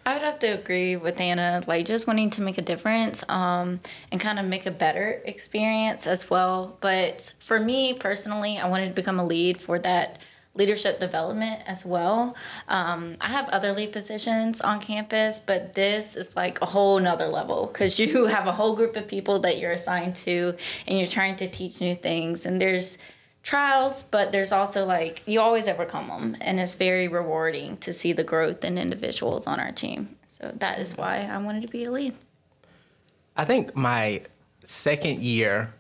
I would have to agree with Anna, like just wanting to make a difference um, and kind of make a better experience as well. But for me personally, I wanted to become a lead for that leadership development as well. Um, I have other lead positions on campus, but this is like a whole nother level because you have a whole group of people that you're assigned to and you're trying to teach new things. And there's trials, but there's also like you always overcome them, and it's very rewarding to see the growth in individuals on our team. So that is why I wanted to be a lead. I think my second year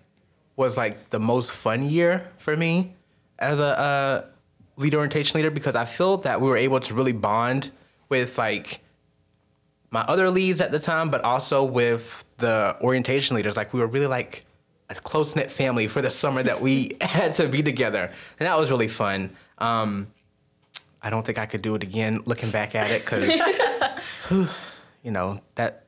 was like the most fun year for me as a, a lead orientation leader because I feel that we were able to really bond with like my other leads at the time, but also with the orientation leaders. Like we were really like a close knit family for the summer that we had to be together, and that was really fun. Um, I don't think I could do it again looking back at it because, you know, that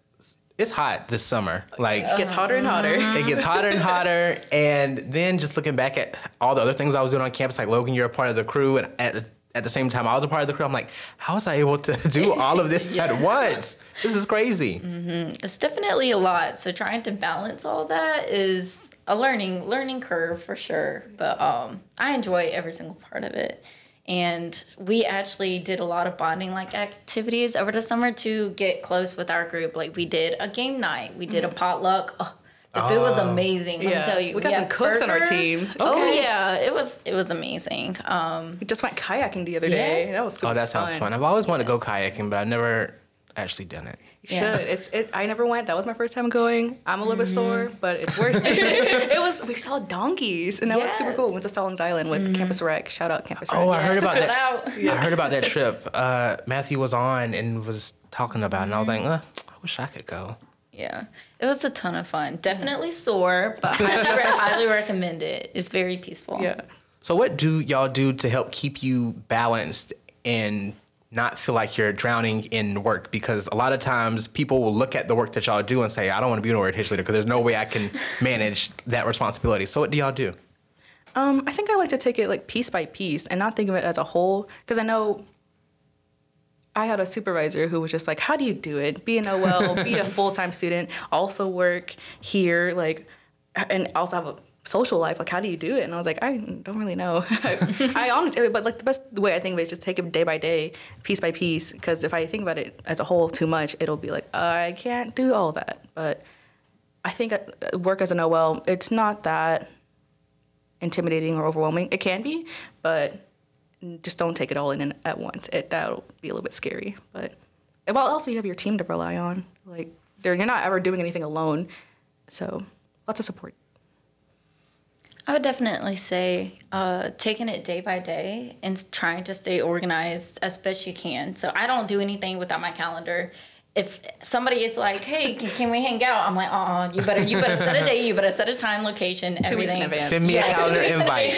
it's hot this summer. Like it gets hotter and hotter. It gets hotter and hotter, and then just looking back at all the other things I was doing on campus, like Logan, you're a part of the crew, and at at the same time I was a part of the crew. I'm like, how was I able to do all of this yeah. at once? This is crazy. Mm-hmm. It's definitely a lot. So trying to balance all that is a learning learning curve for sure. But um, I enjoy every single part of it. And we actually did a lot of bonding like activities over the summer to get close with our group. Like we did a game night, we did mm-hmm. a potluck. Oh, the food was oh. amazing. Let yeah. me tell you, we got we some cooks burgers. on our teams. Okay. Oh yeah, it was it was amazing. Um, we just went kayaking the other day. That was oh, that sounds fun. fun. I've always wanted yes. to go kayaking, but I've never actually done it. You yeah. should. It's it. I never went. That was my first time going. I'm a little mm-hmm. bit sore, but it's worth it. it was. We saw donkeys, and that yes. was super cool. Went to Stallings Island with mm-hmm. Campus Rec. Shout out Campus Rec. Oh, I heard about that. I heard about that trip. Uh, Matthew was on and was talking about, it, and I was like, uh, I wish I could go. Yeah, it was a ton of fun. Definitely sore, but highly, highly recommend it. It's very peaceful. Yeah. So, what do y'all do to help keep you balanced and not feel like you're drowning in work because a lot of times people will look at the work that y'all do and say, I don't want to be an orientation leader because there's no way I can manage that responsibility. So what do y'all do? Um, I think I like to take it like piece by piece and not think of it as a whole because I know I had a supervisor who was just like, "How do you do it? Be an OL, be a full time student, also work here, like, and also have a social life like how do you do it? And i was like i don't really know. I honestly but like the best way i think of it is just take it day by day piece by piece because if i think about it as a whole too much it'll be like i can't do all that. But i think uh, work as an ol it's not that intimidating or overwhelming. It can be but just don't take it all in at once. It that'll be a little bit scary. But well also you have your team to rely on? Like you're not ever doing anything alone. So lots of support I would definitely say uh, taking it day by day and trying to stay organized as best you can. So I don't do anything without my calendar. If somebody is like, "Hey, can we hang out?" I'm like, "Uh, uh you better, you better set a date, you better set a time, location, Two everything." Weeks in advance. Send me yeah. a calendar invite.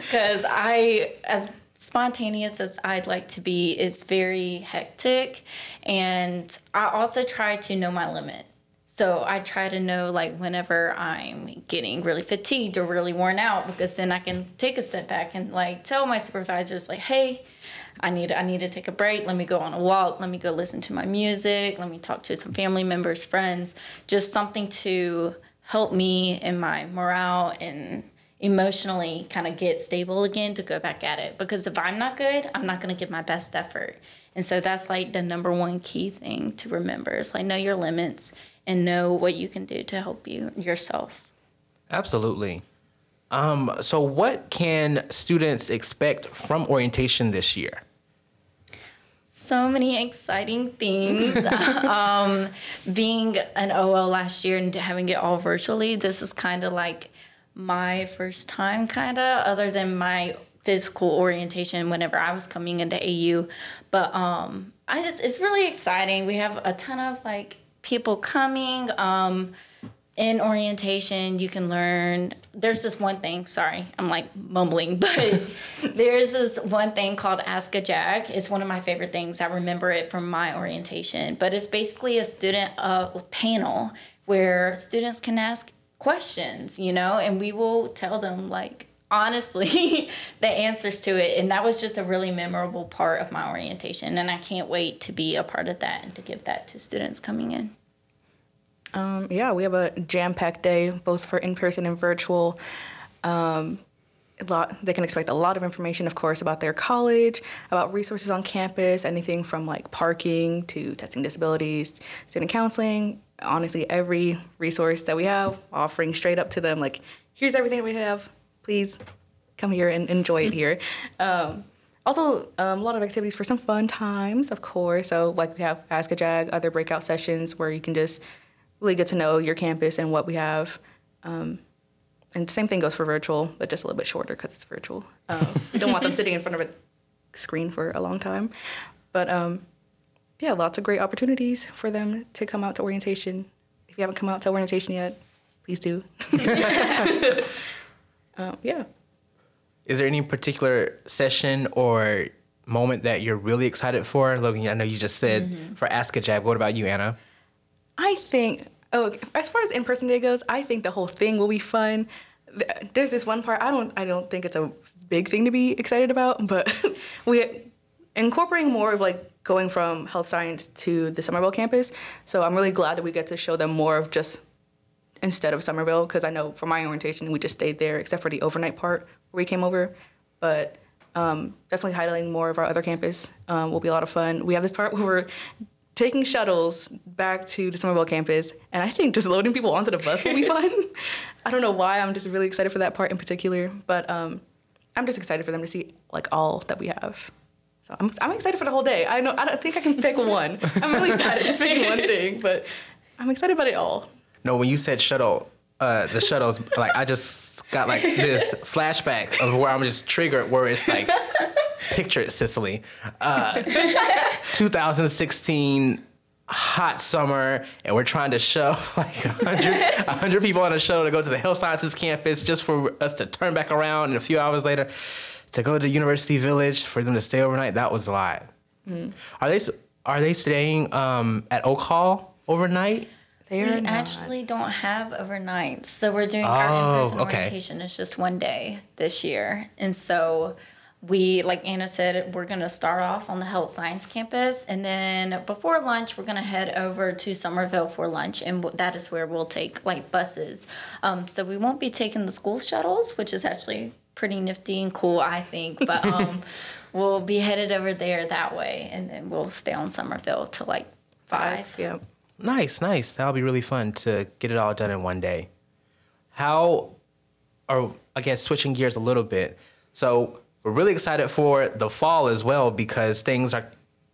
Because I, as spontaneous as I'd like to be, it's very hectic, and I also try to know my limit. So I try to know like whenever I'm getting really fatigued or really worn out because then I can take a step back and like tell my supervisors like, hey, I need I need to take a break. Let me go on a walk. Let me go listen to my music. Let me talk to some family members, friends. Just something to help me in my morale and emotionally kind of get stable again to go back at it. Because if I'm not good, I'm not going to give my best effort. And so that's like the number one key thing to remember is like know your limits and know what you can do to help you yourself. Absolutely. Um, so, what can students expect from orientation this year? So many exciting things. um, being an OL last year and having it all virtually, this is kind of like my first time, kind of, other than my physical orientation whenever I was coming into AU. But um, I just, it's really exciting. We have a ton of like people coming. Um, in orientation, you can learn. There's this one thing. Sorry, I'm like mumbling, but there's this one thing called Ask a Jag. It's one of my favorite things. I remember it from my orientation, but it's basically a student uh, panel where students can ask questions, you know, and we will tell them like honestly the answers to it and that was just a really memorable part of my orientation and i can't wait to be a part of that and to give that to students coming in um, yeah, we have a jam-packed day, both for in-person and virtual. Um, a lot, they can expect a lot of information, of course, about their college, about resources on campus, anything from like parking to testing disabilities, student counseling. Honestly, every resource that we have, offering straight up to them, like, here's everything we have. Please come here and enjoy it here. Um, also, um, a lot of activities for some fun times, of course. So, like we have Ask a Jag, other breakout sessions where you can just really get to know your campus and what we have. Um, and same thing goes for virtual, but just a little bit shorter because it's virtual. Um, we don't want them sitting in front of a screen for a long time. But um, yeah, lots of great opportunities for them to come out to orientation. If you haven't come out to orientation yet, please do. um, yeah. Is there any particular session or moment that you're really excited for? Logan, I know you just said mm-hmm. for Ask a Jag. What about you, Anna? I think oh, as far as in person day goes, I think the whole thing will be fun. There's this one part I don't I don't think it's a big thing to be excited about, but we incorporating more of like going from health science to the Summerville campus. So I'm really glad that we get to show them more of just instead of Summerville because I know for my orientation we just stayed there except for the overnight part where we came over, but. Um, definitely highlighting more of our other campus um, will be a lot of fun. We have this part where we're taking shuttles back to the Summerville campus, and I think just loading people onto the bus will be fun. I don't know why. I'm just really excited for that part in particular, but um, I'm just excited for them to see like all that we have. So I'm, I'm excited for the whole day. I know I don't think I can pick one. I'm really bad at just picking one thing, but I'm excited about it all. No, when you said shuttle, uh, the shuttles, like I just got like this flashback of where I'm just triggered, where it's like picture it, Sicily. Uh, 2016 hot summer and we're trying to shove like 100, 100 people on a shuttle to go to the health sciences campus just for us to turn back around and a few hours later to go to university village for them to stay overnight that was a lot mm. are they are they staying um, at oak hall overnight they we actually don't have overnights so we're doing oh, our in-person okay. orientation it's just one day this year and so we, like Anna said, we're going to start off on the health science campus. And then before lunch, we're going to head over to Summerville for lunch. And that is where we'll take like buses. Um, so we won't be taking the school shuttles, which is actually pretty nifty and cool, I think. But um, we'll be headed over there that way. And then we'll stay on Summerville till like five. five yep. Nice, nice. That'll be really fun to get it all done in one day. How, or I guess switching gears a little bit. So, we're really excited for the fall as well because things are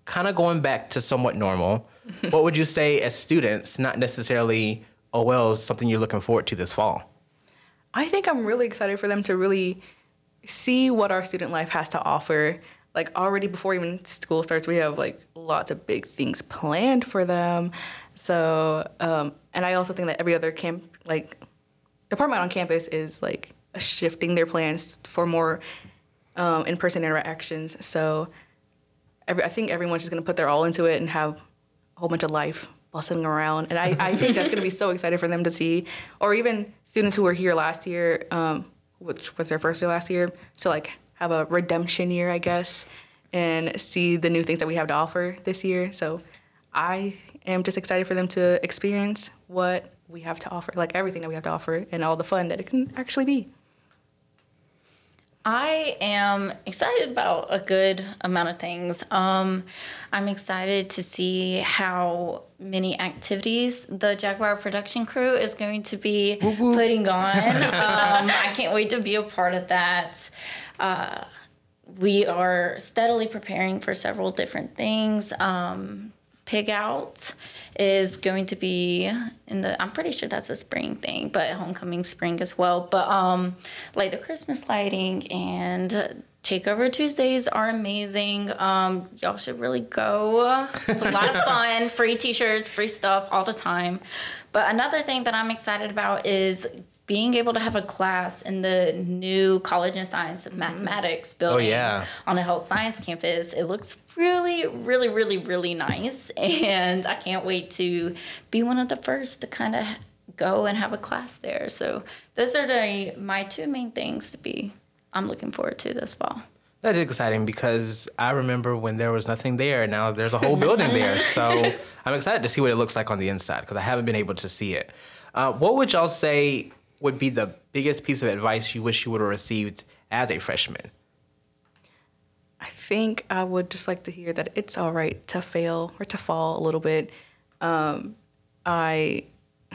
kind of going back to somewhat normal. what would you say as students, not necessarily oh well, something you're looking forward to this fall? I think I'm really excited for them to really see what our student life has to offer. Like already before even school starts, we have like lots of big things planned for them. So, um, and I also think that every other camp, like department on campus, is like shifting their plans for more um, in-person interactions. So every, I think everyone's just to put their all into it and have a whole bunch of life bustling around. And I, I think that's to be so excited for them to see, or even students who were here last year, um, which was their first year last year, to like have a redemption year, I guess, and see the new things that we have to offer this year. So I am just excited for them to experience what we have to offer, like everything that we have to offer, and all the fun that it can actually be. I am excited about a good amount of things. Um, I'm excited to see how many activities the Jaguar production crew is going to be putting on. um, I can't wait to be a part of that. Uh, we are steadily preparing for several different things. Um, Pig Out is going to be in the I'm pretty sure that's a spring thing, but homecoming spring as well. But um like the Christmas lighting and Takeover Tuesdays are amazing. Um, y'all should really go. It's a lot of fun. Free t-shirts, free stuff all the time. But another thing that I'm excited about is being able to have a class in the new College of Science and Mathematics building Oh, yeah. on the health science campus. It looks really, really, really, really nice. And I can't wait to be one of the first to kind of go and have a class there. So those are the, my two main things to be I'm looking forward to this fall. That is exciting because I remember when there was nothing there. and Now there's a whole building there. So I'm excited to see what it looks like on the inside because I haven't been able to see it. Uh, what would y'all say would be the biggest piece of advice you wish you would have received as a freshman? I think I would just like to hear that it's all right to fail or to fall a little bit. Um, I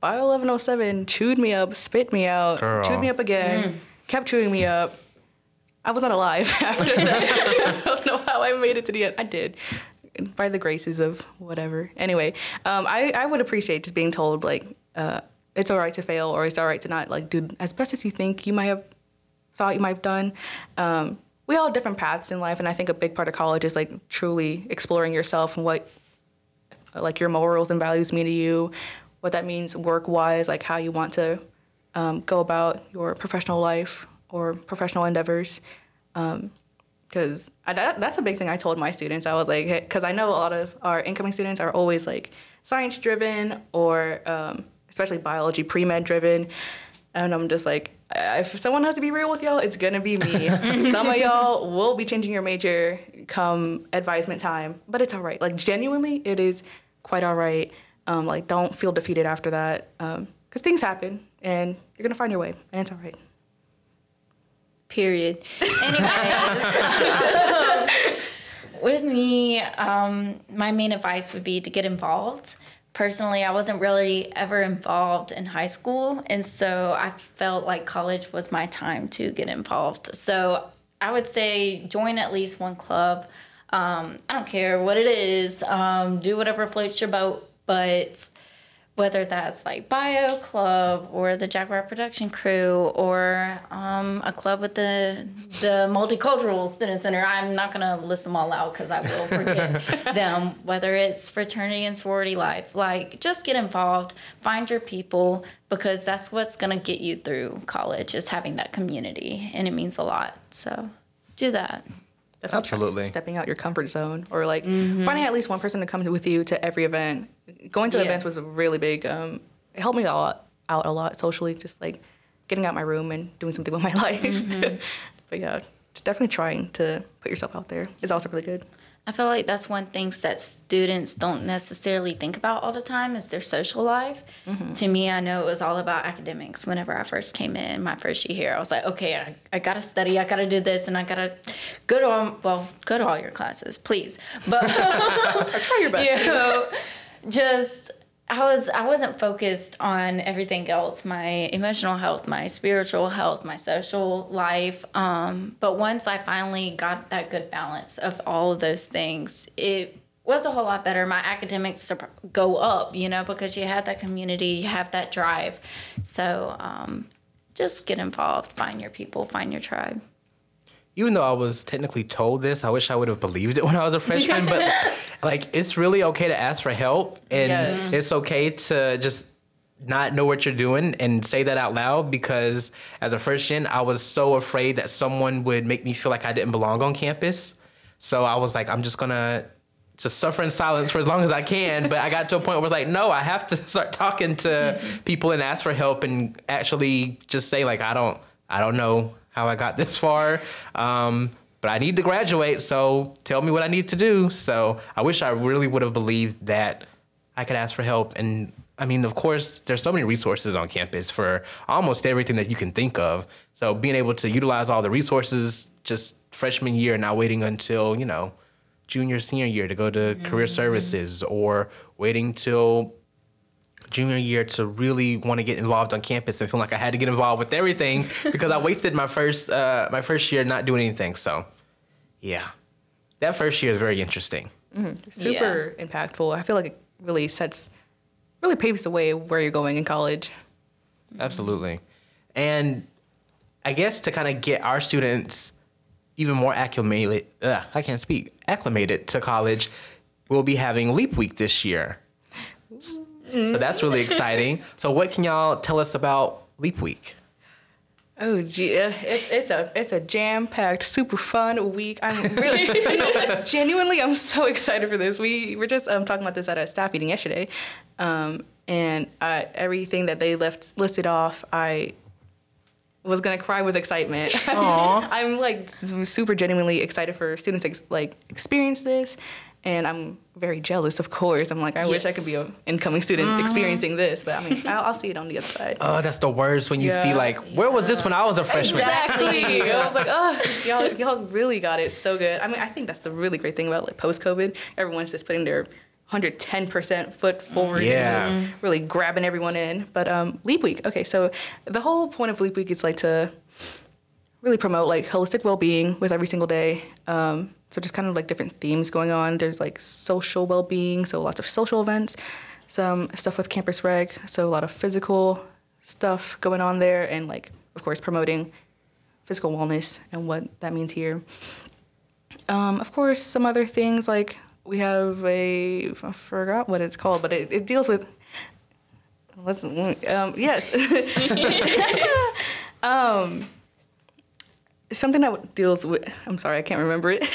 Bio 1107 chewed me up, spit me out, Girl. chewed me up again, kept chewing me up. I was not alive after that. I don't know how I made it to the end. I did. By the graces of whatever. Anyway, um, I, I would appreciate just being told, like, uh, it's all right to fail or it's all right to not, like, do as best as you think you might have thought you might have done. Um, we all have different paths in life, and I think a big part of college is like truly exploring yourself and what like your morals and values mean to you, what that means work wise, like how you want to um, go about your professional life or professional endeavors. Because that, that's a big thing I told my students. I was like, because I know a lot of our incoming students are always like science driven or um, especially biology pre med driven. And I'm just like, if someone has to be real with y'all, it's gonna be me. Some of y'all will be changing your major come advisement time, but it's all right. Like genuinely, it is quite all right. Um, like don't feel defeated after that, because things happen, and you're gonna find your way, and it's all right. Period. Anyways, with me, um, my main advice would be to get involved. Personally, I wasn't really ever involved in high school, and so I felt like college was my time to get involved. So I would say join at least one club. Um, I don't care what it is, um, do whatever floats your boat, but whether that's like bio club or the jaguar production crew or um, a club with the the multicultural student center. I'm not going to list them all out because i will forget them. Whether it's fraternity and sorority life like just get involved. Find your people because that's what's going to get you through college is having that community and it means a lot. So do that Absolutely. stepping out your comfort zone or like finding at least one person to come with you to every event. Going to Yeah. events was a really big. Um, it helped me a lot, out a lot socially. Just like getting out my room and doing something with my life. but yeah, just definitely trying to put yourself out there is also really good. I feel like that's one thing that students don't necessarily think about all the time is their social life. Mm-hmm. To me, I know it was all about academics whenever I first came in my first year here. I was like, okay, I, I gotta study, I gotta do this, and I gotta go to all, well, go to all your classes, please. But Try your best. you know, just I was I wasn't focused on everything else, my emotional health, my spiritual health, my social life. Um, but once I finally got that good balance of all of those things, it was a whole lot better. My academics go up, you know, because you have that community, you have that drive. So um, just get involved, find your people, find your tribe. Even though I was technically told this, I wish I would have believed it when I was a freshman. but like, it's really okay to ask for help, and Yes. it's okay to just not know what you're doing and say that out loud. Because as a first gen, I was so afraid that someone would make me feel like I didn't belong on campus. So I was like, I'm just gonna just suffer in silence for as long as I can. But I got to a point where I was like, no, I have to start talking to people and ask for help and actually just say like, I don't, I don't know how I got this far. Um, but I need to graduate. So tell me what I need to do. So I wish I really would have believed that I could ask for help. And I mean, of course, there's so many resources on campus for almost everything that you can think of. So being able to utilize all the resources just freshman year, not waiting until, you know, junior, senior year to go to mm-hmm. career services or waiting till junior year to really want to get involved on campus and feel like I had to get involved with everything because I wasted my first uh, my first year not doing anything. So, yeah, that first year is very interesting. Mm-hmm. Super yeah. impactful. I feel like it really sets, really paves the way where you're going in college. Absolutely, and I guess to kind of get our students even more acclimated, uh, I can't speak, acclimated to college, we'll be having Leap Week this year. Mm. So that's really exciting. So what can y'all tell us about Leap Week? Oh gee, it's it's a it's a jam packed, super fun week. I'm really, genuinely, I'm so excited for this. We were just um, talking about this at a staff meeting yesterday, um, and uh, everything that they left listed off, I was gonna cry with excitement. I'm like super genuinely excited for students to like experience this and I'm very jealous, of course. I'm like, I yes. wish I could be an incoming student mm-hmm. experiencing this, but I mean, I'll, I'll, see it on the other side. Oh, that's the worst when you yeah. see like, where was this when I was a freshman? Exactly. I was like, oh, y'all, y'all really got it so good. I mean, I think that's the really great thing about like post-COVID. Everyone's just putting their 110% foot forward yeah. and really grabbing everyone in. But um, Leap Week, okay, so the whole point of Leap Week is like to really promote like holistic well-being with every single day. Um, so just kind of like different themes going on. There's like social well-being, so lots of social events, some stuff with Campus Rec, so a lot of physical stuff going on there, and like of course promoting physical wellness and what that means here. Um, of course, some other things like we have a I forgot what it's called, but it, it deals with. Let's um, yes. um, something that deals with. I'm sorry, I can't remember it.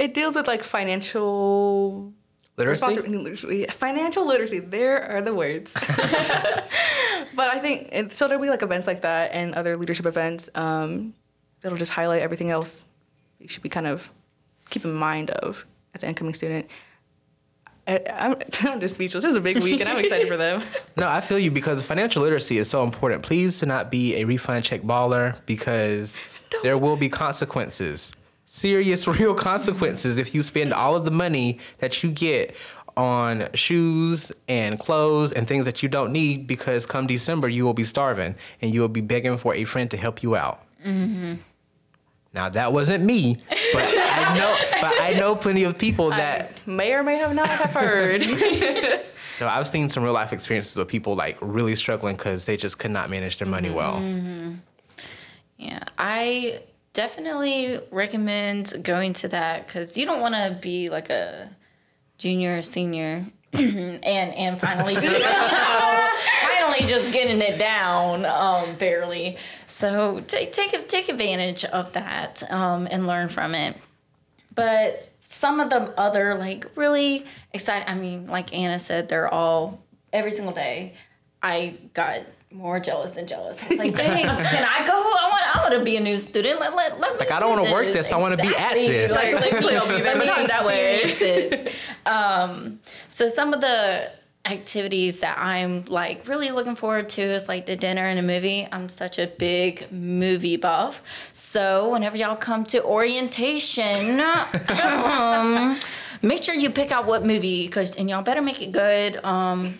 It deals with like financial literacy. Financial literacy. There are the words. but I think so. There'll be like events like that and other leadership events. Um, it'll just highlight everything else you should be kind of keep in mind of as an incoming student. I, am I'm just speechless. This is a big week, and I'm excited for them. No, I feel you because financial literacy is so important. Please do not be a refund check baller because no. there will be consequences serious, real consequences if you spend all of the money that you get on shoes and clothes and things that you don't need because come December you will be starving and you will be begging for a friend to help you out. Mm-hmm. Now that wasn't me, but I know, but I know plenty of people that I may or may have not have heard. no, I've seen some real life experiences of people like really struggling because they just could not manage their money well. Mm-hmm. Yeah, I definitely recommend going to that because you don't want to be like a junior or senior and and finally just you know, finally just getting it down um, barely. So take take take advantage of that um, and learn from it. But some of the other like really exciting. I mean, like Anna said, they're all every single day. I got more jealous and jealous. I was like, dang, can I go? I want, I want to be a new student. Let, let, let me like, I don't want to work this. Exactly. I want to be at this. Like, like I'll be there, but not that way. um, so some of the activities that I'm like really looking forward to is like the dinner and a movie. I'm such a big movie buff. So whenever y'all come to orientation, um, make sure you pick out what movie because and y'all better make it good. Um,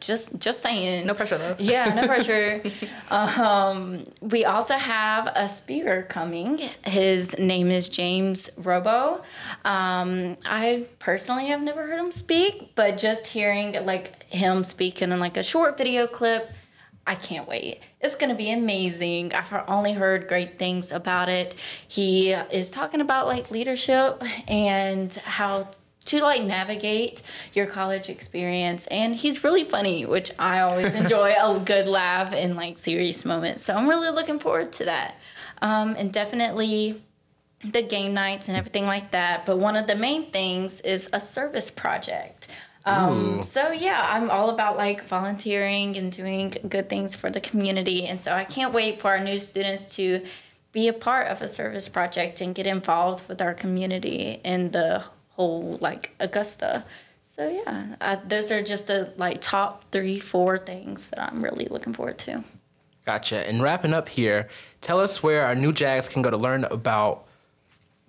just just saying. No pressure though. Yeah, no pressure. um, we also have a speaker coming. His name is James Robo. Um, I personally have never heard him speak, but just hearing like him speaking in like a short video clip, I can't wait. It's gonna be amazing. I've only heard great things about it. He is talking about like leadership and how to like navigate your college experience. And he's really funny which i always enjoy a good laugh in like serious moments. So i'm really looking forward to that. Um, and definitely the game nights and everything like that. But one of the main things is a service project. Um, so yeah i'm all about like volunteering and doing good things for the community. And so i can't wait for our new students to be a part of a service project and get involved with our community in the whole like Augusta. So yeah, I, those are just the like top three, four things that I'm really looking forward to. Gotcha. And wrapping up here, tell us where our new Jags can go to learn about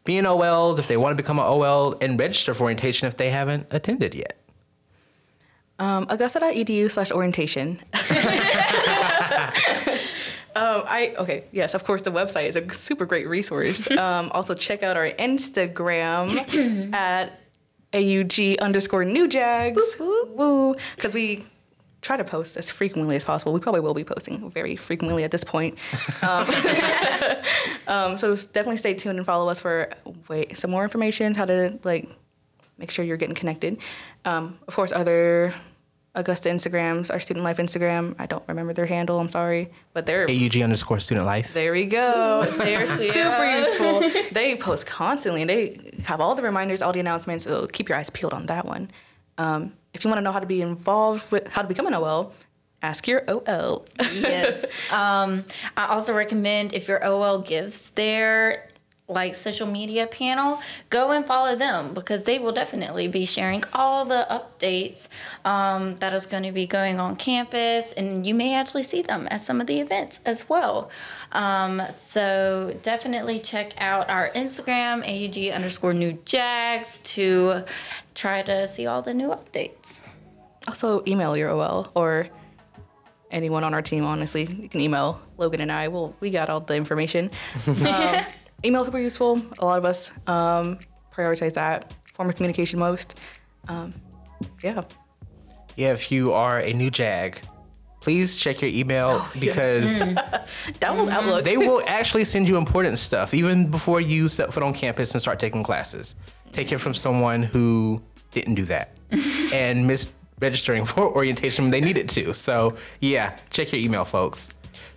being OL if they want to become an OL and register for orientation if they haven't attended yet. Um, Augusta.edu slash orientation. Um, I okay, yes, of course. The website is a super great resource. Um, also, check out our Instagram at aug underscore new jags. Woo, because we try to post as frequently as possible. We probably will be posting very frequently at this point. Um, um, so definitely stay tuned and follow us for wait some more information how to like make sure you're getting connected. Um, of course, other Augusta Instagrams, our Student Life Instagram. I don't remember their handle. I'm sorry, but they're AUG underscore Student Life. There we go. They're super useful. They post constantly, and they have all the reminders, all the announcements. So keep your eyes peeled on that one. Um, if you want to know how to be involved with how to become an OL, ask your OL. yes. Um, I also recommend if your OL gives their like social media panel, go and follow them because they will definitely be sharing all the updates um, that is going to be going on campus, and you may actually see them at some of the events as well. Um, so definitely check out our Instagram AUG underscore new jags to try to see all the new updates. Also, email your OL or anyone on our team. Honestly, you can email Logan and I. Well, we got all the information. um, email super useful. A lot of us um, prioritize that form of communication most. Um, yeah. Yeah, if you are a new JAG, please check your email oh, because yes. download Outlook. they will actually send you important stuff even before you step foot on campus and start taking classes. Take it from someone who didn't do that and missed registering for orientation when they needed to. So yeah, check your email, folks.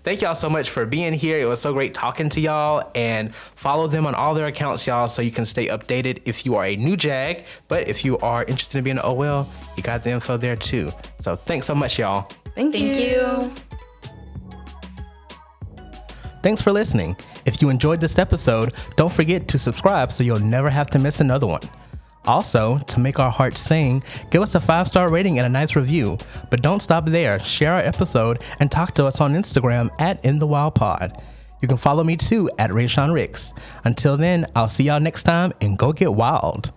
Thank y'all so much for being here. It was so great talking to y'all and follow them on all their accounts, y'all, so you can stay updated if you are a new JAG. But if you are interested in being an OL, you got the info there too. So thanks so much, y'all. Thank, Thank you. you. Thanks for listening. If you enjoyed this episode, don't forget to subscribe so you'll never have to miss another one. Also, to make our hearts sing, give us a five star rating and a nice review. But don't stop there. Share our episode and talk to us on Instagram at In the Wild Pod. You can follow me too at Rayshawn Ricks. Until then, I'll see y'all next time and go get wild.